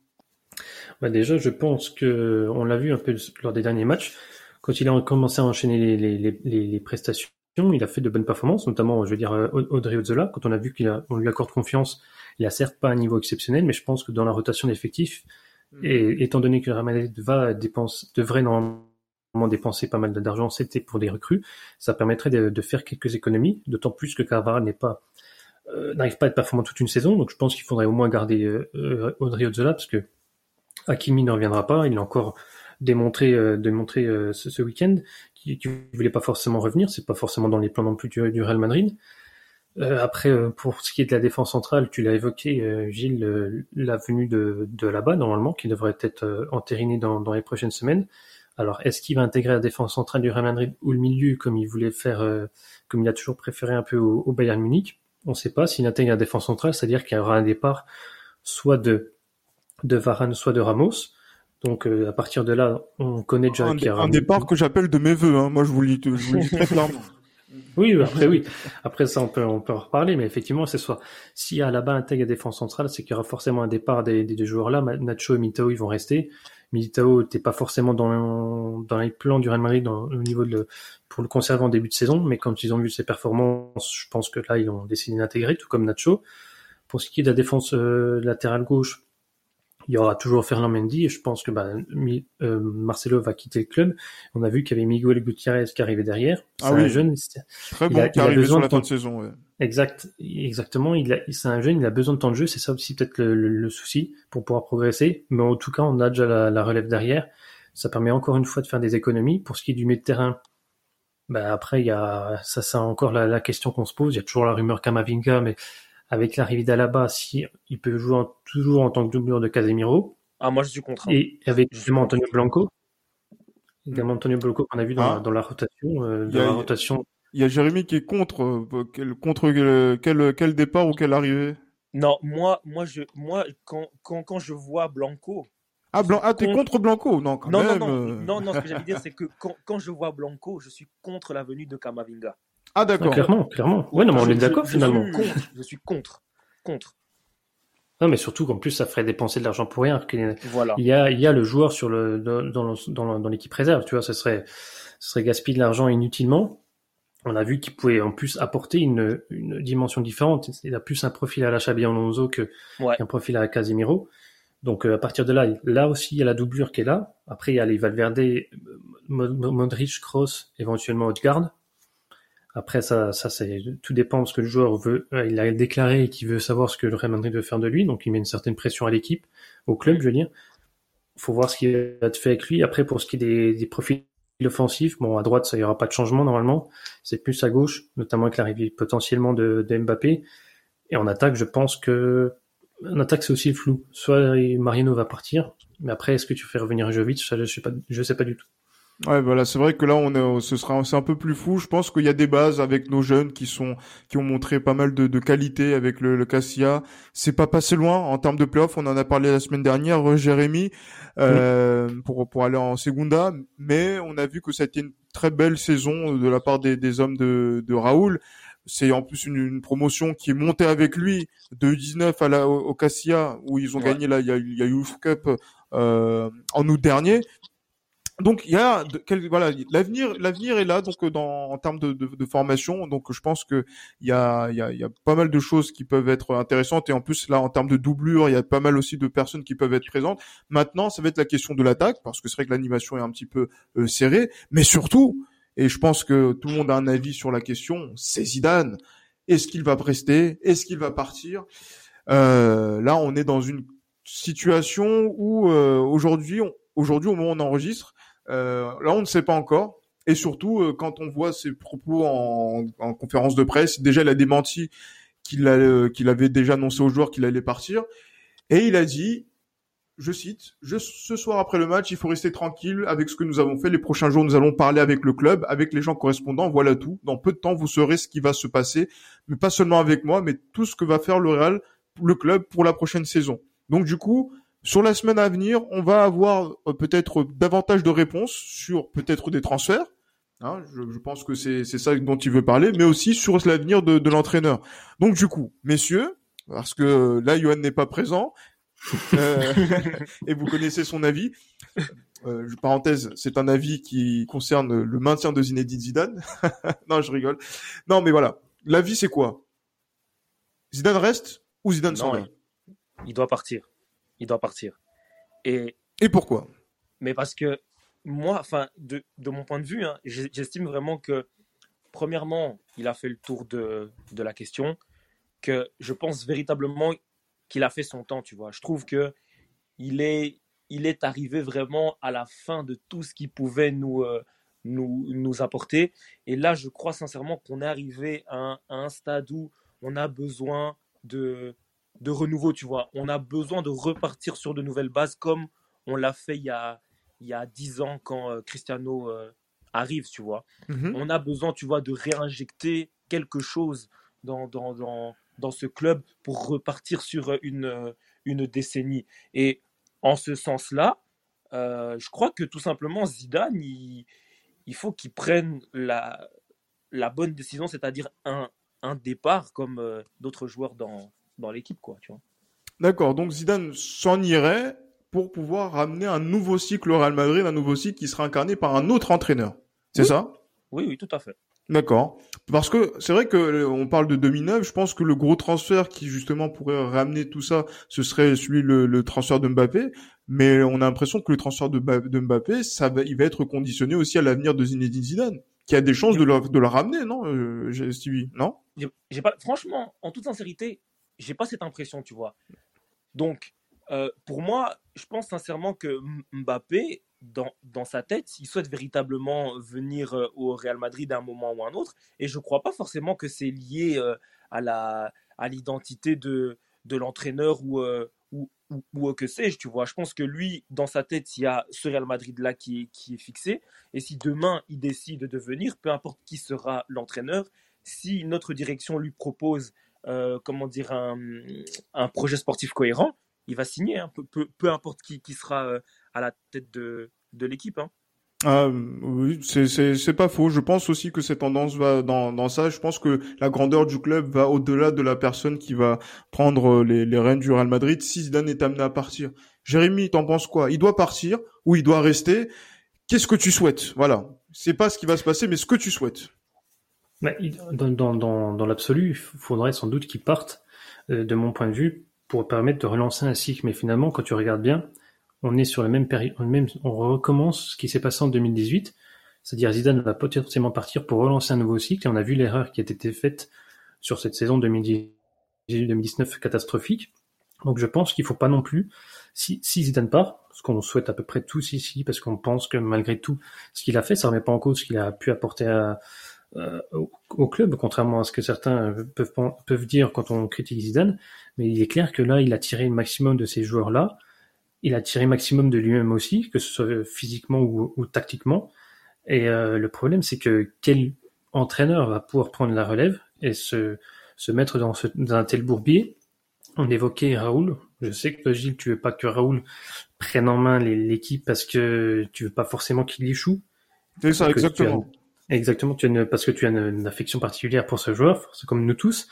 Bah déjà, je pense que on l'a vu un peu lors des derniers matchs, quand il a commencé à enchaîner les, les, les, les prestations, il a fait de bonnes performances, notamment, je veux dire, Audrey Ozzola, quand on a vu qu'on lui accorde confiance il a certes pas un niveau exceptionnel, mais je pense que dans la rotation d'effectifs, mmh. et étant donné que le Real Madrid va devrait normalement dépenser pas mal d'argent été pour des recrues, ça permettrait de, de faire quelques économies, d'autant plus que Carvara n'est pas euh, n'arrive pas à être performant toute une saison, donc je pense qu'il faudrait au moins garder euh, Audrey Ozzola, parce que Hakimi ne reviendra pas, il a encore démontré, euh, démontré euh, ce, ce week-end qu'il ne voulait pas forcément revenir, c'est pas forcément dans les plans non plus du, du Real Madrid. Euh, après, euh, pour ce qui est de la défense centrale, tu l'as évoqué, euh, Gilles, euh, la venue de, de là-bas, normalement, qui devrait être euh, entérinée dans, dans, les prochaines semaines. Alors, est-ce qu'il va intégrer la défense centrale du Real Madrid ou le milieu, comme il voulait faire, euh, comme il a toujours préféré un peu au, au Bayern Munich? On ne sait pas. S'il intègre la défense centrale, c'est-à-dire qu'il y aura un départ soit de, de Varane, soit de Ramos. Donc à partir de là, on connaît déjà un, un départ que j'appelle de mes voeux. Hein. Moi, je vous le dis, je vous le dis très clairement. Oui, après oui. Après ça, on peut on peut en reparler, mais effectivement, c'est soit s'il y a là-bas un tag à défense centrale, c'est qu'il y aura forcément un départ des, deux joueurs là. Nacho et Militao, ils vont rester. Militao n'était pas forcément dans dans les plans du Real Madrid au niveau de pour le conserver en début de saison, mais quand ils ont vu ses performances, je pense que là ils ont décidé d'intégrer, tout comme Nacho. Pour ce qui est de la défense euh, latérale gauche, il y aura toujours Fernand Mendy et je pense que bah, euh, Marcelo va quitter le club. On a vu qu'il y avait Miguel Gutiérrez qui arrivait derrière. Ah oui. un jeune. Très Il bon a- qui il a arrive besoin sur de la fin de saison. ouais. Exact, exactement. Il a, c'est un jeune, il a besoin de temps de jeu. C'est ça aussi peut-être le, le- le souci pour pouvoir progresser. Mais en tout cas, on a déjà la, la relève derrière. Ça permet encore une fois de faire des économies. Pour ce qui est du milieu de terrain, bah après il y a ça, c'est encore la, la question qu'on se pose. Il y a toujours la rumeur Kamavinga, mais avec l'arrivée d'Alaba, si il peut jouer en- toujours en tant que doublure de Casemiro Ah, moi, je suis contre. hein. et avec comprends. Antonio Blanco, également Antonio Blanco qu'on a vu dans, Ah. la, dans la rotation, euh, Il y dans a- la rotation. Il y a Jérémy qui est contre, euh, quel, contre euh, quel, quel départ ou quelle arrivée? Non, moi, moi, je, moi quand, quand, quand je vois Blanco. Ah, Blan ah t'es Contre- contre Blanco? Non, quand Non, non, même. non, euh. non, non, ce que j'allais dire, c'est que quand, quand je vois Blanco, je suis contre la venue de Kamavinga. Ah, Ah, d'accord. clairement, clairement. Ouais, non, mais on Je- est d'accord finalement. Je suis contre. Je suis contre. Contre. Non, mais surtout qu'en plus, ça ferait dépenser de l'argent pour rien. Voilà. Il y a, il y a le joueur sur le, dans, dans, le- dans, l'équipe réserve, tu vois, ce serait, ce serait gaspiller de l'argent inutilement. On a vu qu'il pouvait en plus apporter une, une dimension différente. Il a plus un profil à la Xabi Alonso que, Ouais. qu'un profil à Casemiro. Donc, euh, à partir de là, là aussi, il y a la doublure qui est là. Après, il y a les Valverde, euh, Mo- Mo- Modric, Kroos, éventuellement Odegaard. Après, ça, ça, c'est, tout dépend parce que le joueur veut, euh, il a déclaré qu'il veut savoir ce que le Real Madrid veut faire de lui. Donc, il met une certaine pression à l'équipe, au club, je veux dire. Faut voir ce qu'il va te faire avec lui. Après, pour ce qui est des, des profils offensifs, bon, à droite, ça y aura pas de changement normalement. C'est plus à gauche, notamment avec l'arrivée potentiellement de, de Mbappé. Et en attaque, je pense que, en attaque, c'est aussi flou. Soit Mariano va partir, mais après, est-ce que tu fais revenir Jovic? Ça, je sais pas, je sais pas du tout. Ouais, voilà, c'est vrai que là, on est, ce sera, c'est un peu plus fou. Je pense qu'il y a des bases avec nos jeunes qui sont, qui ont montré pas mal de, de qualité avec le, le Cassia. C'est pas passé loin en termes de playoff. On en a parlé la semaine dernière, euh, Jérémy, euh, pour pour aller en Segunda. Mais on a vu que ça a été une très belle saison de la part des, des hommes de, de Raoul. C'est en plus une, une promotion qui est montée avec lui de 19 à la, au, au Cassia où ils ont Ouais. gagné là. Il y a, eu- il y a Youth Cup euh, en août dernier. Donc il y a voilà l'avenir l'avenir est là donc euh, dans en termes de, de, de formation. Donc je pense que il y a il y a y a pas mal de choses qui peuvent être intéressantes. Et en plus là en termes de doublure il y a pas mal aussi de personnes qui peuvent être présentes. Maintenant ça va être la question de l'attaque parce que c'est vrai que l'animation est un petit peu euh, serrée. Mais surtout et je pense que tout le monde a un avis sur la question c'est Zidane. Est-ce qu'il va rester est-ce qu'il va partir? Euh, là on est dans une situation où euh, aujourd'hui aujourd'hui au moment où on enregistre euh, là, on ne sait pas encore. Et surtout, euh, quand on voit ses propos en, en conférence de presse, déjà, il a démenti qu'il euh, avait déjà annoncé aux joueurs qu'il allait partir. Et il a dit, je cite, je, ce soir après le match, il faut rester tranquille avec ce que nous avons fait. Les prochains jours, nous allons parler avec le club, avec les gens correspondants. Voilà tout. Dans peu de temps, vous saurez ce qui va se passer. Mais pas seulement avec moi, mais tout ce que va faire le Real, le club pour la prochaine saison. Donc, du coup, sur la semaine à venir, on va avoir euh, peut-être davantage de réponses sur peut-être des transferts. Hein, je, je pense que c'est c'est ça dont il veut parler, mais aussi sur l'avenir de, de l'entraîneur. Donc du coup, messieurs, parce que là, Johan n'est pas présent, euh, et vous connaissez son avis. Euh, je- parenthèse, c'est un avis qui concerne le maintien de Zinedine Zidane. non, je rigole. Non, mais voilà. L'avis, c'est quoi? Zidane reste ou Zidane s'en va? Il doit partir. Il doit partir. Et Et pourquoi? Mais parce que moi, enfin, de, de mon point de vue, hein, j'estime vraiment que, premièrement, il a fait le tour de, de la question, que je pense véritablement qu'il a fait son temps, tu vois. Je trouve que il est, il est arrivé vraiment à la fin de tout ce qu'il pouvait nous, euh, nous, nous apporter. Et là, je crois sincèrement qu'on est arrivé à un, à un stade où on a besoin de, de renouveau, tu vois. On a besoin de repartir sur de nouvelles bases comme on l'a fait il y a, il y a 10 ans quand euh, Cristiano euh, arrive, tu vois. Mhm. On a besoin, tu vois, de réinjecter quelque chose dans, dans, dans, dans ce club pour repartir sur une, euh, une décennie. Et en ce sens-là, euh, je crois que tout simplement, Zidane, il, il faut qu'il prenne la, la bonne décision, c'est-à-dire un, un départ comme d'autres joueurs dans, dans l'équipe, quoi, tu vois. D'accord, donc Zidane s'en irait pour pouvoir ramener un nouveau cycle au Real Madrid, un nouveau cycle qui sera incarné par un autre entraîneur. C'est Oui. ça? Oui, oui, tout à fait. D'accord. Parce que c'est vrai que euh, on parle de 2009. Je pense que le gros transfert qui justement pourrait ramener tout ça, ce serait celui le, le transfert de Mbappé. Mais on a l'impression que le transfert de, de Mbappé, ça va, il va être conditionné aussi à l'avenir de Zinedine Zidane, qui a des chances de le, de le ramener, non, euh, Stevie, non? J'ai pas, franchement, en toute sincérité, j'ai pas cette impression, tu vois. Donc, euh, pour moi, je pense sincèrement que Mbappé, dans, dans, sa tête, il souhaite véritablement venir euh, au Real Madrid à un moment ou à un autre. Et je ne crois pas forcément que c'est lié euh, à, la, à l'identité de, de l'entraîneur ou, ou, ou, que sais-je, tu vois. Je pense que lui, dans sa tête, il y a ce Real Madrid-là qui qui est fixé. Et si demain, il décide de venir, peu importe qui sera l'entraîneur, si notre direction lui propose, comment dire, un, projet sportif cohérent, il va signer, hein, peu, peu, importe qui, sera euh, à la tête de, l'équipe. Hein. Ah, oui, c'est pas faux. Je pense aussi que cette tendance va dans, dans ça. Je pense que la grandeur du club va au-delà de la personne qui va prendre euh, les, les rênes du Real Madrid si Zidane est amené à partir. Jérémy, t'en penses quoi? Il doit partir ou il doit rester? Qu'est-ce que tu souhaites? Voilà. C'est pas ce qui va se passer, mais ce que tu souhaites. Dans, dans, dans, dans l'absolu, il faudrait sans doute qu'il parte, euh, de mon point de vue, pour permettre de relancer un cycle. Mais finalement, quand tu regardes bien, on est sur la même période, on recommence ce qui s'est passé en 2018. C'est-à-dire Zidane va potentiellement partir pour relancer un nouveau cycle. Et on a vu l'erreur qui a été faite sur cette saison 2018-2019 catastrophique. Donc je pense qu'il faut pas non plus, si, si Zidane part, ce qu'on souhaite à peu près tous ici, parce qu'on pense que malgré tout, ce qu'il a fait, ça remet pas en cause ce qu'il a pu apporter à, euh, au, club, contrairement à ce que certains peuvent, peuvent dire quand on critique Zidane. Mais il est clair que là, il a tiré le maximum de ces joueurs-là. Il a tiré le maximum de lui-même aussi, que ce soit physiquement ou, tactiquement. Et euh, le problème, c'est que quel entraîneur va pouvoir prendre la relève et se, se mettre dans, ce, dans un tel bourbier? On évoquait Raoul. Je sais que toi, Gilles, tu veux pas que Raoul prenne en main l'équipe parce que tu veux pas forcément qu'il échoue. C'est ça, exactement. Exactement, tu as parce que tu as une, affection particulière pour ce joueur, c'est comme nous tous.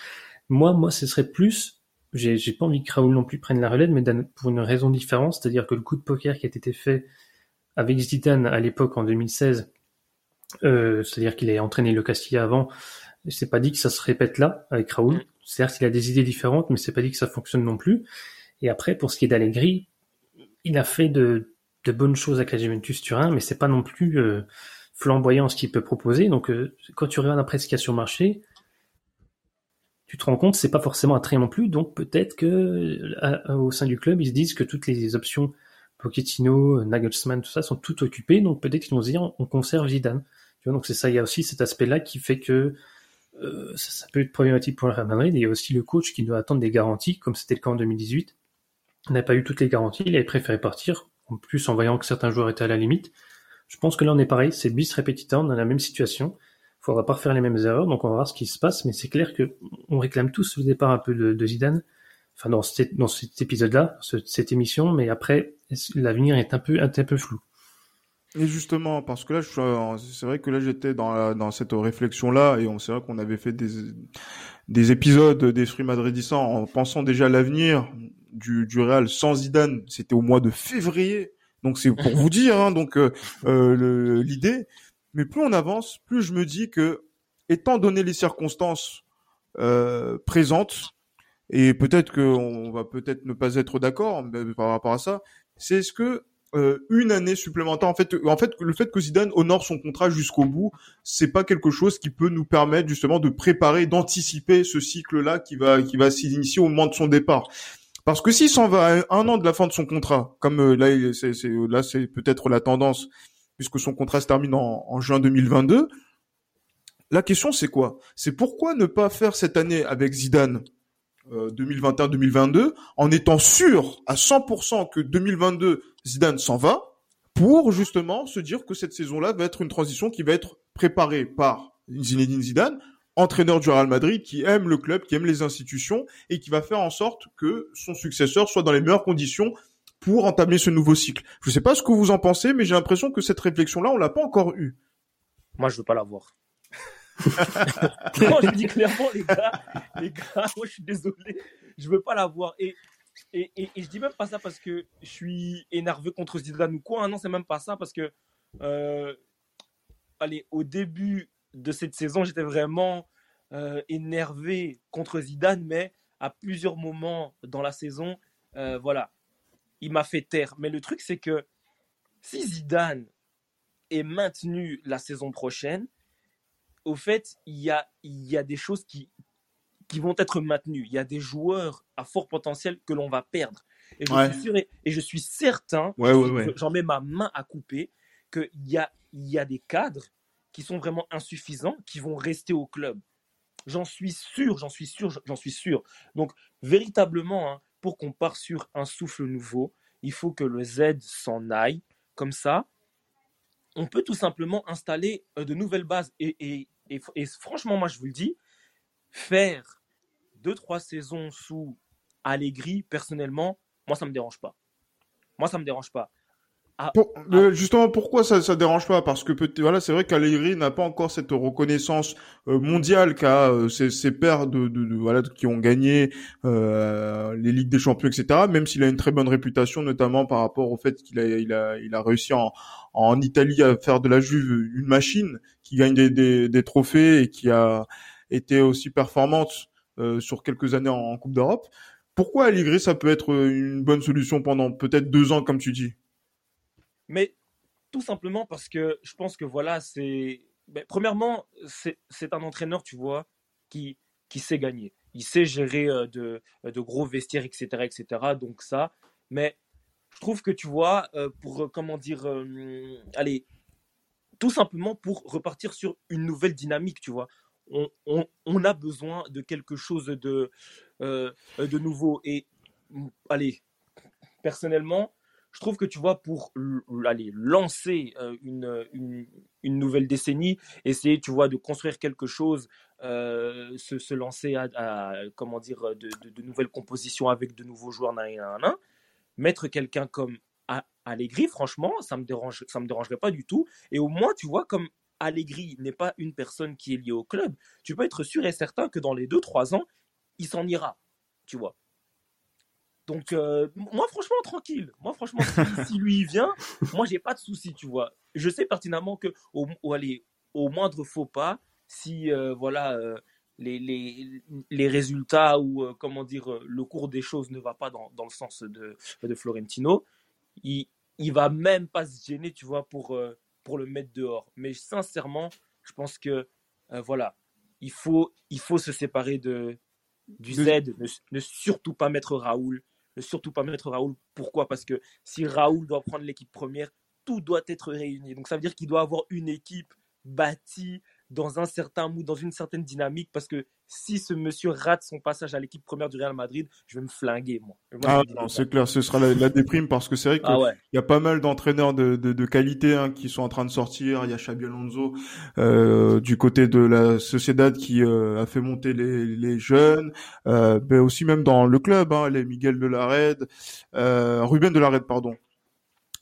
Moi, moi, ce serait plus, j'ai, j'ai pas envie que Raoul non plus prenne la relève, mais pour une raison différente, c'est-à-dire que le coup de poker qui a été fait avec Zidane à l'époque en 2016, euh, c'est-à-dire qu'il a entraîné le Castilla avant, c'est pas dit que ça se répète là avec Raoul. Mm. Certes, il a des idées différentes, mais c'est pas dit que ça fonctionne non plus. Et après, pour ce qui est d'Allegri, il a fait de, de bonnes choses avec la Juventus Turin, mais c'est pas non plus euh, flamboyant ce qu'il peut proposer. Donc, euh, quand tu regardes après ce qu'il y a sur le marché, tu te rends compte c'est pas forcément un trait non plus. Donc, peut-être que au sein du club, ils se disent que toutes les options Pochettino, Nagelsmann, tout ça sont toutes occupées. Donc, peut-être qu'ils vont se dire on conserve Zidane. Donc c'est ça. Il y a aussi cet aspect-là qui fait que euh, ça, peut être problématique pour le Real Madrid. il y a aussi le coach qui doit attendre des garanties, comme c'était le cas en 2018. Il n'a pas eu toutes les garanties. Il avait préféré partir. En plus, en voyant que certains joueurs étaient à la limite. Je pense que là, on est pareil, c'est bis repetita, on est dans la même situation. Il faudra pas refaire les mêmes erreurs, donc on va voir ce qui se passe, mais c'est clair que on réclame tous le départ un peu de, Zidane, enfin dans, cet, épisode-là, cette émission, mais après, l'avenir est un peu, un, peu flou? Et justement, parce que là, c'est vrai que là, j'étais dans, dans cette réflexion-là, et on c'est vrai qu'on avait fait des, des épisodes d'Esprit Madridissant en pensant déjà à l'avenir du, du Real sans Zidane. C'était au mois de février. Donc c'est pour vous dire, hein, donc euh, euh l'idée. Mais plus on avance, plus je me dis que, étant donné les circonstances euh, présentes, et peut-être qu'on va peut-être ne pas être d'accord par rapport à ça, c'est ce que une année supplémentaire. En fait, en fait, le fait que Zidane honore son contrat jusqu'au bout, c'est pas quelque chose qui peut nous permettre justement de préparer, d'anticiper ce cycle-là qui va qui va s'initier au moment de son départ. Parce que s'il s'en va à un an de la fin de son contrat, comme euh, là, c'est, là, c'est peut-être la tendance, puisque son contrat se termine en, juin 2022. La question, c'est quoi? C'est pourquoi ne pas faire cette année avec Zidane 2021-2022 euh, en étant sûr à 100% que 2022 Zidane s'en va pour justement se dire que cette saison-là va être une transition qui va être préparée par Zinedine Zidane entraîneur du Real Madrid qui aime le club, qui aime les institutions et qui va faire en sorte que son successeur soit dans les meilleures conditions pour entamer ce nouveau cycle. Je ne sais pas ce que vous en pensez, mais j'ai l'impression que cette réflexion-là, on l'a pas encore eue. Moi, je veux pas la voir. moi, je dis clairement, les gars, les gars, moi, je suis désolé, je veux pas la voir. Et, et, et, et, je dis même pas ça parce que je suis énervé contre Zidane ou quoi. Hein. Non, c'est même pas ça parce que, euh, allez, au début de cette saison, j'étais vraiment euh, énervé contre Zidane, mais à plusieurs moments dans la saison, euh, voilà, il m'a fait taire. Mais le truc, c'est que si Zidane est maintenu la saison prochaine, au fait, il y a, il y a des choses qui, qui vont être maintenues. Il y a des joueurs à fort potentiel que l'on va perdre. Et je, Ouais. suis, sûr et, et je suis certain, Ouais, ouais, ouais. j'en mets ma main à couper, qu'il y a, il y a des cadres qui sont vraiment insuffisants, qui vont rester au club. J'en suis sûr, j'en suis sûr, j'en suis sûr. Donc, véritablement, hein, pour qu'on parte sur un souffle nouveau, il faut que le Z s'en aille. Comme ça, on peut tout simplement installer euh, de nouvelles bases. Et, et- et- franchement, moi, je vous le dis, faire deux, trois saisons sous Allegri, personnellement, moi, ça me dérange pas. Moi, ça me dérange pas. Pour- euh, justement, pourquoi ça, ça dérange pas? Parce que peut voilà, c'est vrai qu'Allegri n'a pas encore cette reconnaissance euh, mondiale qu'a euh, ses, ses pairs de, de, de- voilà qui ont gagné euh, les ligues des champions, etc. Même s'il a une très bonne réputation, notamment par rapport au fait qu'il a il a il a réussi en en Italie à faire de la Juve une machine qui gagne des, des, des trophées et qui a été aussi performante euh, sur quelques années en, en Coupe d'Europe. Pourquoi Allegri ça peut être une bonne solution pendant peut-être deux ans, comme tu dis? Mais tout simplement parce que je pense que voilà, c'est. ben, premièrement, c'est un entraîneur, tu vois, qui, qui sait gagner. Il sait gérer euh, de, de gros vestiaires, etc., etc. Donc ça. Mais je trouve que tu vois, euh, pour, euh, comment dire, euh, allez, tout simplement pour repartir sur une nouvelle dynamique, tu vois. On, on- a besoin de quelque chose de, euh, de nouveau. Et, allez, personnellement, je trouve que tu vois, pour aller lancer euh, une, une, nouvelle décennie, essayer, tu vois, de construire quelque chose, euh, se, se lancer à, comment dire, de, de- nouvelles compositions avec de nouveaux joueurs, nan, nan, mettre quelqu'un comme Allegri, franchement, ça me dérange, ça me dérangerait pas du tout. Et au moins, tu vois, comme Allegri n'est pas une personne qui est liée au club, tu peux être sûr et certain que dans les 2-3 ans, il s'en ira, tu vois. Donc, euh, moi, franchement, tranquille. Moi, franchement, si, si lui vient, moi, j'ai pas de souci, tu vois. Je sais pertinemment que au, au, allez, au moindre faux pas, si euh, voilà euh, les, les, les résultats ou comment dire le cours des choses ne va pas dans, dans le sens de, de Florentino, il, il va même pas se gêner, tu vois, pour, pour le mettre dehors. Mais sincèrement, je pense que voilà, il faut, il faut se séparer de, du Z, ne, ne surtout pas mettre Raoul, surtout pas mettre Raoul. Pourquoi? Parce que si Raoul doit prendre l'équipe première, tout doit être réuni. Donc ça veut dire qu'il doit avoir une équipe bâtie dans un certain mood, dans une certaine dynamique, parce que si ce monsieur rate son passage à l'équipe première du Real Madrid, je vais me flinguer, moi. Ah non, c'est clair, ce sera la, la déprime parce que c'est vrai qu'il Ah ouais. y a pas mal d'entraîneurs de, de, de qualité hein, qui sont en train de sortir. Il y a Xabi Alonso euh, du côté de la Sociedad qui euh, a fait monter les, les jeunes, euh, mais aussi même dans le club, hein, les Miguel de la Red, euh, Ruben de la Red, pardon.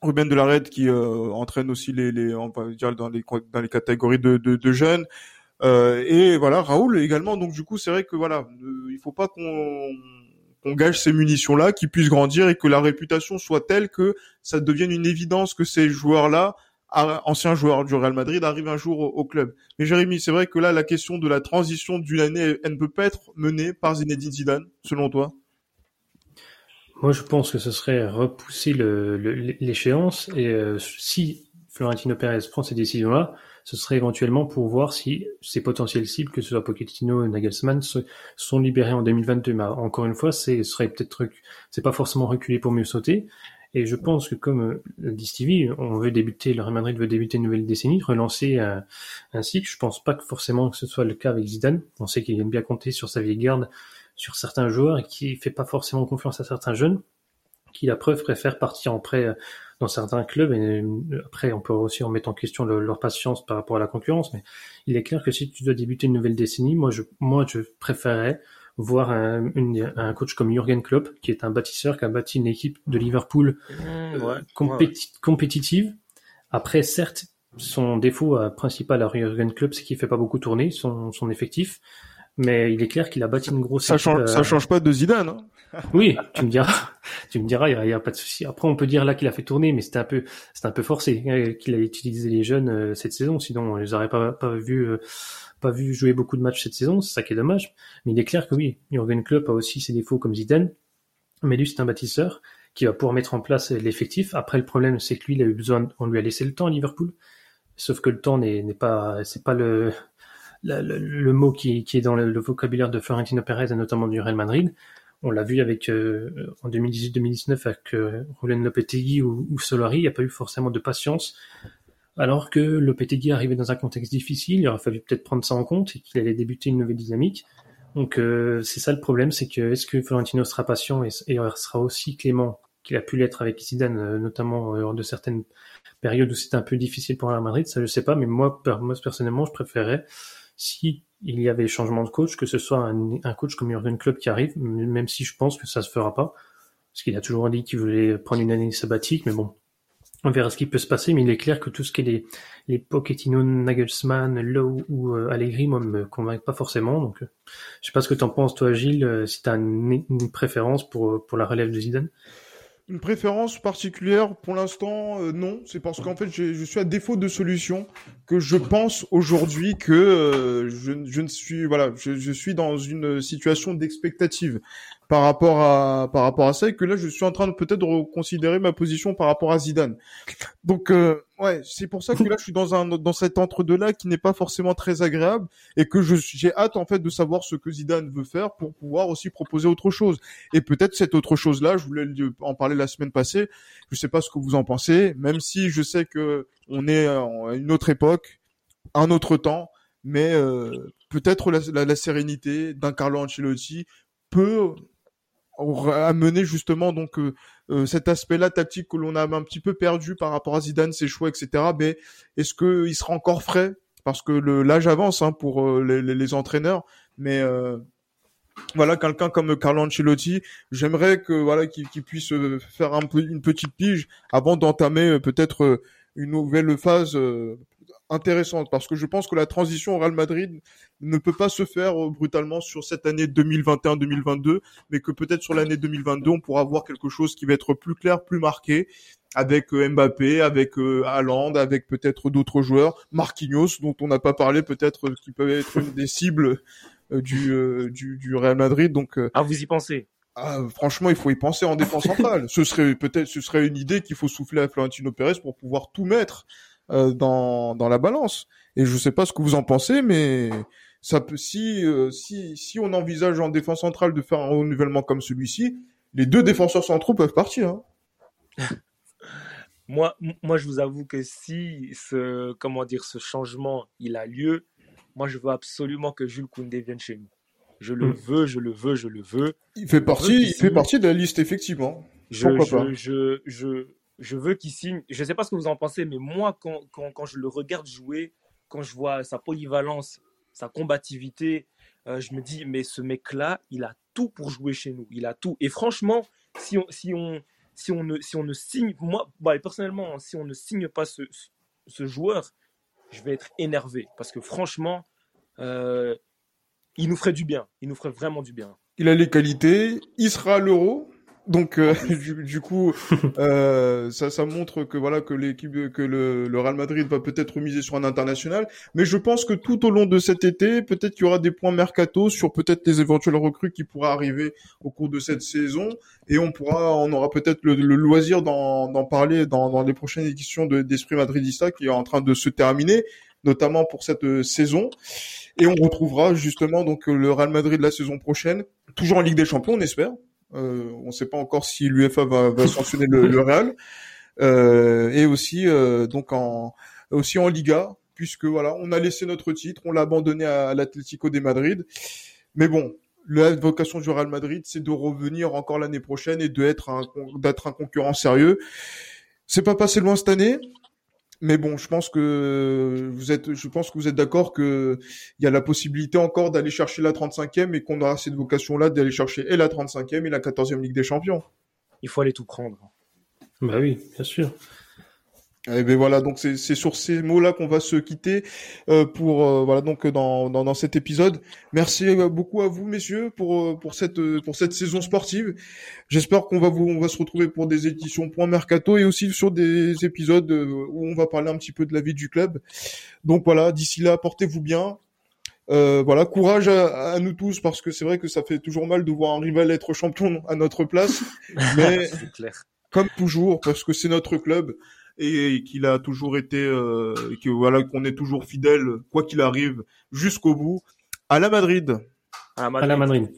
Ruben de la Red qui euh, entraîne aussi les, les on va dire dans les dans les catégories de, de, de jeunes. Euh, et voilà, Raoul également. Donc du coup, c'est vrai que voilà, euh, il faut pas qu'on qu'on gâche ces munitions-là, qu'ils puissent grandir et que la réputation soit telle que ça devienne une évidence que ces joueurs-là, a- anciens joueurs du Real Madrid, arrivent un jour au, au club. Mais Jérémy, c'est vrai que là, la question de la transition d'une année, elle ne peut pas être menée par Zinedine Zidane, selon toi? Moi, je pense que ce serait repousser le- le- l'échéance et euh, si Florentino Pérez prend ces décisions-là, ce serait éventuellement pour voir si ses potentiels cibles, que ce soit Pochettino et Nagelsmann, se, sont libérés en 2022. Mais encore une fois, ce serait peut-être c'est pas forcément reculer pour mieux sauter. Et je pense que comme euh, le dit Stevie, on veut débuter, le Real Madrid veut débuter une nouvelle décennie, relancer un, un cycle. Je pense pas que forcément que ce soit le cas avec Zidane. On sait qu'il aime bien compter sur sa vieille garde, sur certains joueurs et qui fait pas forcément confiance à certains jeunes, qui la preuve préfèrent partir en prêt euh, dans certains clubs. Et euh, après, on peut aussi remettre en question le- leur patience par rapport à la concurrence. Mais il est clair que si tu dois débuter une nouvelle décennie, moi je, moi je préférerais voir un, une- un coach comme Jürgen Klopp, qui est un bâtisseur, qui a bâti une équipe de Liverpool Mmh, euh, ouais. compétitive. Après, certes, son défaut principal à Jürgen Klopp, c'est qu'il fait pas beaucoup tourner son, son effectif. Mais il est clair qu'il a bâti une grosse. Ça équipe, change, euh, ça change pas de Zidane. Hein. Oui, tu me diras, tu me diras, il y a, pas de souci. Après, on peut dire là qu'il a fait tourner, mais c'était un peu, c'était un peu forcé euh, qu'il a utilisé les jeunes euh, cette saison. Sinon, on les aurait pas, pas vu, euh, pas vu jouer beaucoup de matchs cette saison. C'est ça qui est dommage. Mais il est clair que oui, Jurgen Klopp a aussi ses défauts comme Zidane. Mais lui, c'est un bâtisseur qui va pouvoir mettre en place l'effectif. Après, le problème, c'est que lui, il a eu besoin, on lui a laissé le temps à Liverpool. Sauf que le temps n'est n'est pas, c'est pas le, la- le, mot qui, est dans le, vocabulaire de Florentino Pérez et notamment du Real Madrid. On l'a vu avec euh, en 2018-2019 avec euh, Lopetegui ou, Solari, il n'y a pas eu forcément de patience. Alors que Lopetegui arrivait dans un contexte difficile, il aurait fallu peut-être prendre ça en compte et qu'il allait débuter une nouvelle dynamique. Donc euh, c'est ça le problème, c'est que est-ce que Florentino sera patient et, et sera aussi clément qu'il a pu l'être avec Zidane, euh, notamment lors de certaines périodes où c'était un peu difficile pour Real Madrid, ça je sais pas, mais moi, moi personnellement, je préférais si il y avait changement de coach, que ce soit un, un coach comme Jurgen Klopp qui arrive, même si je pense que ça se fera pas, parce qu'il a toujours dit qu'il voulait prendre une année sabbatique, mais bon, on verra ce qui peut se passer, mais il est clair que tout ce qui est les, les Pochettino, Nagelsmann, Lowe ou euh, Allegri, moi, me convainc pas forcément, donc euh, je sais pas ce que t'en penses, toi, Gilles, euh, si t'as une, une préférence pour, euh, pour la relève de Zidane. Une préférence particulière pour l'instant, euh, non. C'est parce qu'en fait, je suis à défaut de solution que je pense aujourd'hui que euh, je, ne suis voilà, je suis dans une situation d'expectative par rapport à par rapport à ça et que là, je suis en train de peut-être reconsidérer ma position par rapport à Zidane. Donc euh, ouais, c'est pour ça que là, je suis dans un dans cet entre deux là qui n'est pas forcément très agréable et que je j'ai hâte en fait de savoir ce que Zidane veut faire pour pouvoir aussi proposer autre chose. Et peut-être cette autre chose-là, je voulais en parler la semaine passée. Je sais pas ce que vous en pensez, même si je sais que on est à une autre époque, un autre temps, mais euh, peut-être la, la- la sérénité d'un Carlo Ancelotti peut amener justement donc euh, euh, cet aspect-là tactique que l'on a un petit peu perdu par rapport à Zidane, ses choix, etc. Mais est-ce que il sera encore frais? Parce que l'âge avance hein, pour euh, les, les- entraîneurs, mais euh, voilà quelqu'un comme Carlo Ancelotti, j'aimerais que voilà qu'il puisse euh, faire un peu une petite pige avant d'entamer peut-être une nouvelle phase intéressante parce que je pense que la transition au Real Madrid ne peut pas se faire euh, brutalement sur cette année 2021-2022 mais que peut-être sur l'année 2022 on pourra voir quelque chose qui va être plus clair, plus marqué avec euh, Mbappé, avec euh, Haaland, avec peut-être d'autres joueurs, Marquinhos dont on n'a pas parlé peut-être qui peut être une des cibles du, du du Real Madrid. Donc Ah, vous y pensez? ah, franchement, il faut y penser en défense centrale. ce serait peut-être, ce serait une idée qu'il faut souffler à Florentino Pérez pour pouvoir tout mettre euh, dans dans la balance. Et je sais pas ce que vous en pensez, mais ça peut si euh, si si on envisage en défense centrale de faire un renouvellement comme celui-ci, les deux défenseurs centraux peuvent partir. Hein. moi, moi, je vous avoue que si ce, comment dire, ce changement, il a lieu, moi, je veux absolument que Jules Koundé vienne chez nous. Je le Mm. veux, je le veux, je le veux. Il fait partie, il fait partie de la liste effectivement. Je, Pourquoi pas? je, je, je, je veux qu'il signe. Je sais pas ce que vous en pensez, mais moi, quand, quand, quand je le regarde jouer, quand je vois sa polyvalence, sa combativité, euh, je me dis, mais ce mec-là, il a tout pour jouer chez nous. Il a tout. Et franchement, si on, si on, si on, ne, si on ne signe, moi, bah, personnellement, si on ne signe pas ce, ce- ce joueur, je vais être énervé. Parce que franchement, euh, il nous ferait du bien. Il nous ferait vraiment du bien. il a les qualités, il sera à l'euro. Donc euh, du, du coup, euh, ça, ça montre que voilà que l'équipe, que le, le Real Madrid va peut-être miser sur un international. Mais je pense que tout au long de cet été, peut-être qu'il y aura des points mercato sur peut-être les éventuels recrues qui pourraient arriver au cours de cette saison, et on pourra, on aura peut-être le, le loisir d'en parler dans, dans les prochaines éditions de d'Esprit Madridista qui est en train de se terminer, notamment pour cette euh, saison. Et on retrouvera justement donc le Real Madrid la saison prochaine, toujours en Ligue des Champions, on espère. Euh, on ne sait pas encore si l'UEFA va, va sanctionner le, le Real. Euh, et aussi euh, donc en aussi en Liga, puisque voilà, on a laissé notre titre, on l'a abandonné à, à l'Atlético de Madrid. Mais bon, la vocation du Real Madrid, c'est de revenir encore l'année prochaine et de être un d'être un concurrent sérieux. C'est pas passé loin cette année, mais bon, je pense que vous êtes, je pense que vous êtes d'accord que il y a la possibilité encore d'aller chercher la 35e et qu'on aura cette vocation-là d'aller chercher et la 35e et la 14e Ligue des Champions. Il faut aller tout prendre. Bah oui, bien sûr. Eh ben voilà, donc c'est sur ces mots-là qu'on va se quitter euh, pour euh, voilà donc dans, dans, dans cet épisode. Merci beaucoup à vous messieurs pour euh, pour cette pour cette saison sportive. J'espère qu'on va vous on va se retrouver pour des éditions point mercato et aussi sur des épisodes où on va parler un petit peu de la vie du club. Donc voilà, d'ici là, portez-vous bien. Euh, voilà, courage à, à, nous tous parce que c'est vrai que ça fait toujours mal de voir un rival être champion à notre place, mais comme toujours parce que c'est notre club et qu'il a toujours été, euh, que voilà, qu'on est toujours fidèle, quoi qu'il arrive, jusqu'au bout. À la Madrid. À la Madrid. À la Madrid.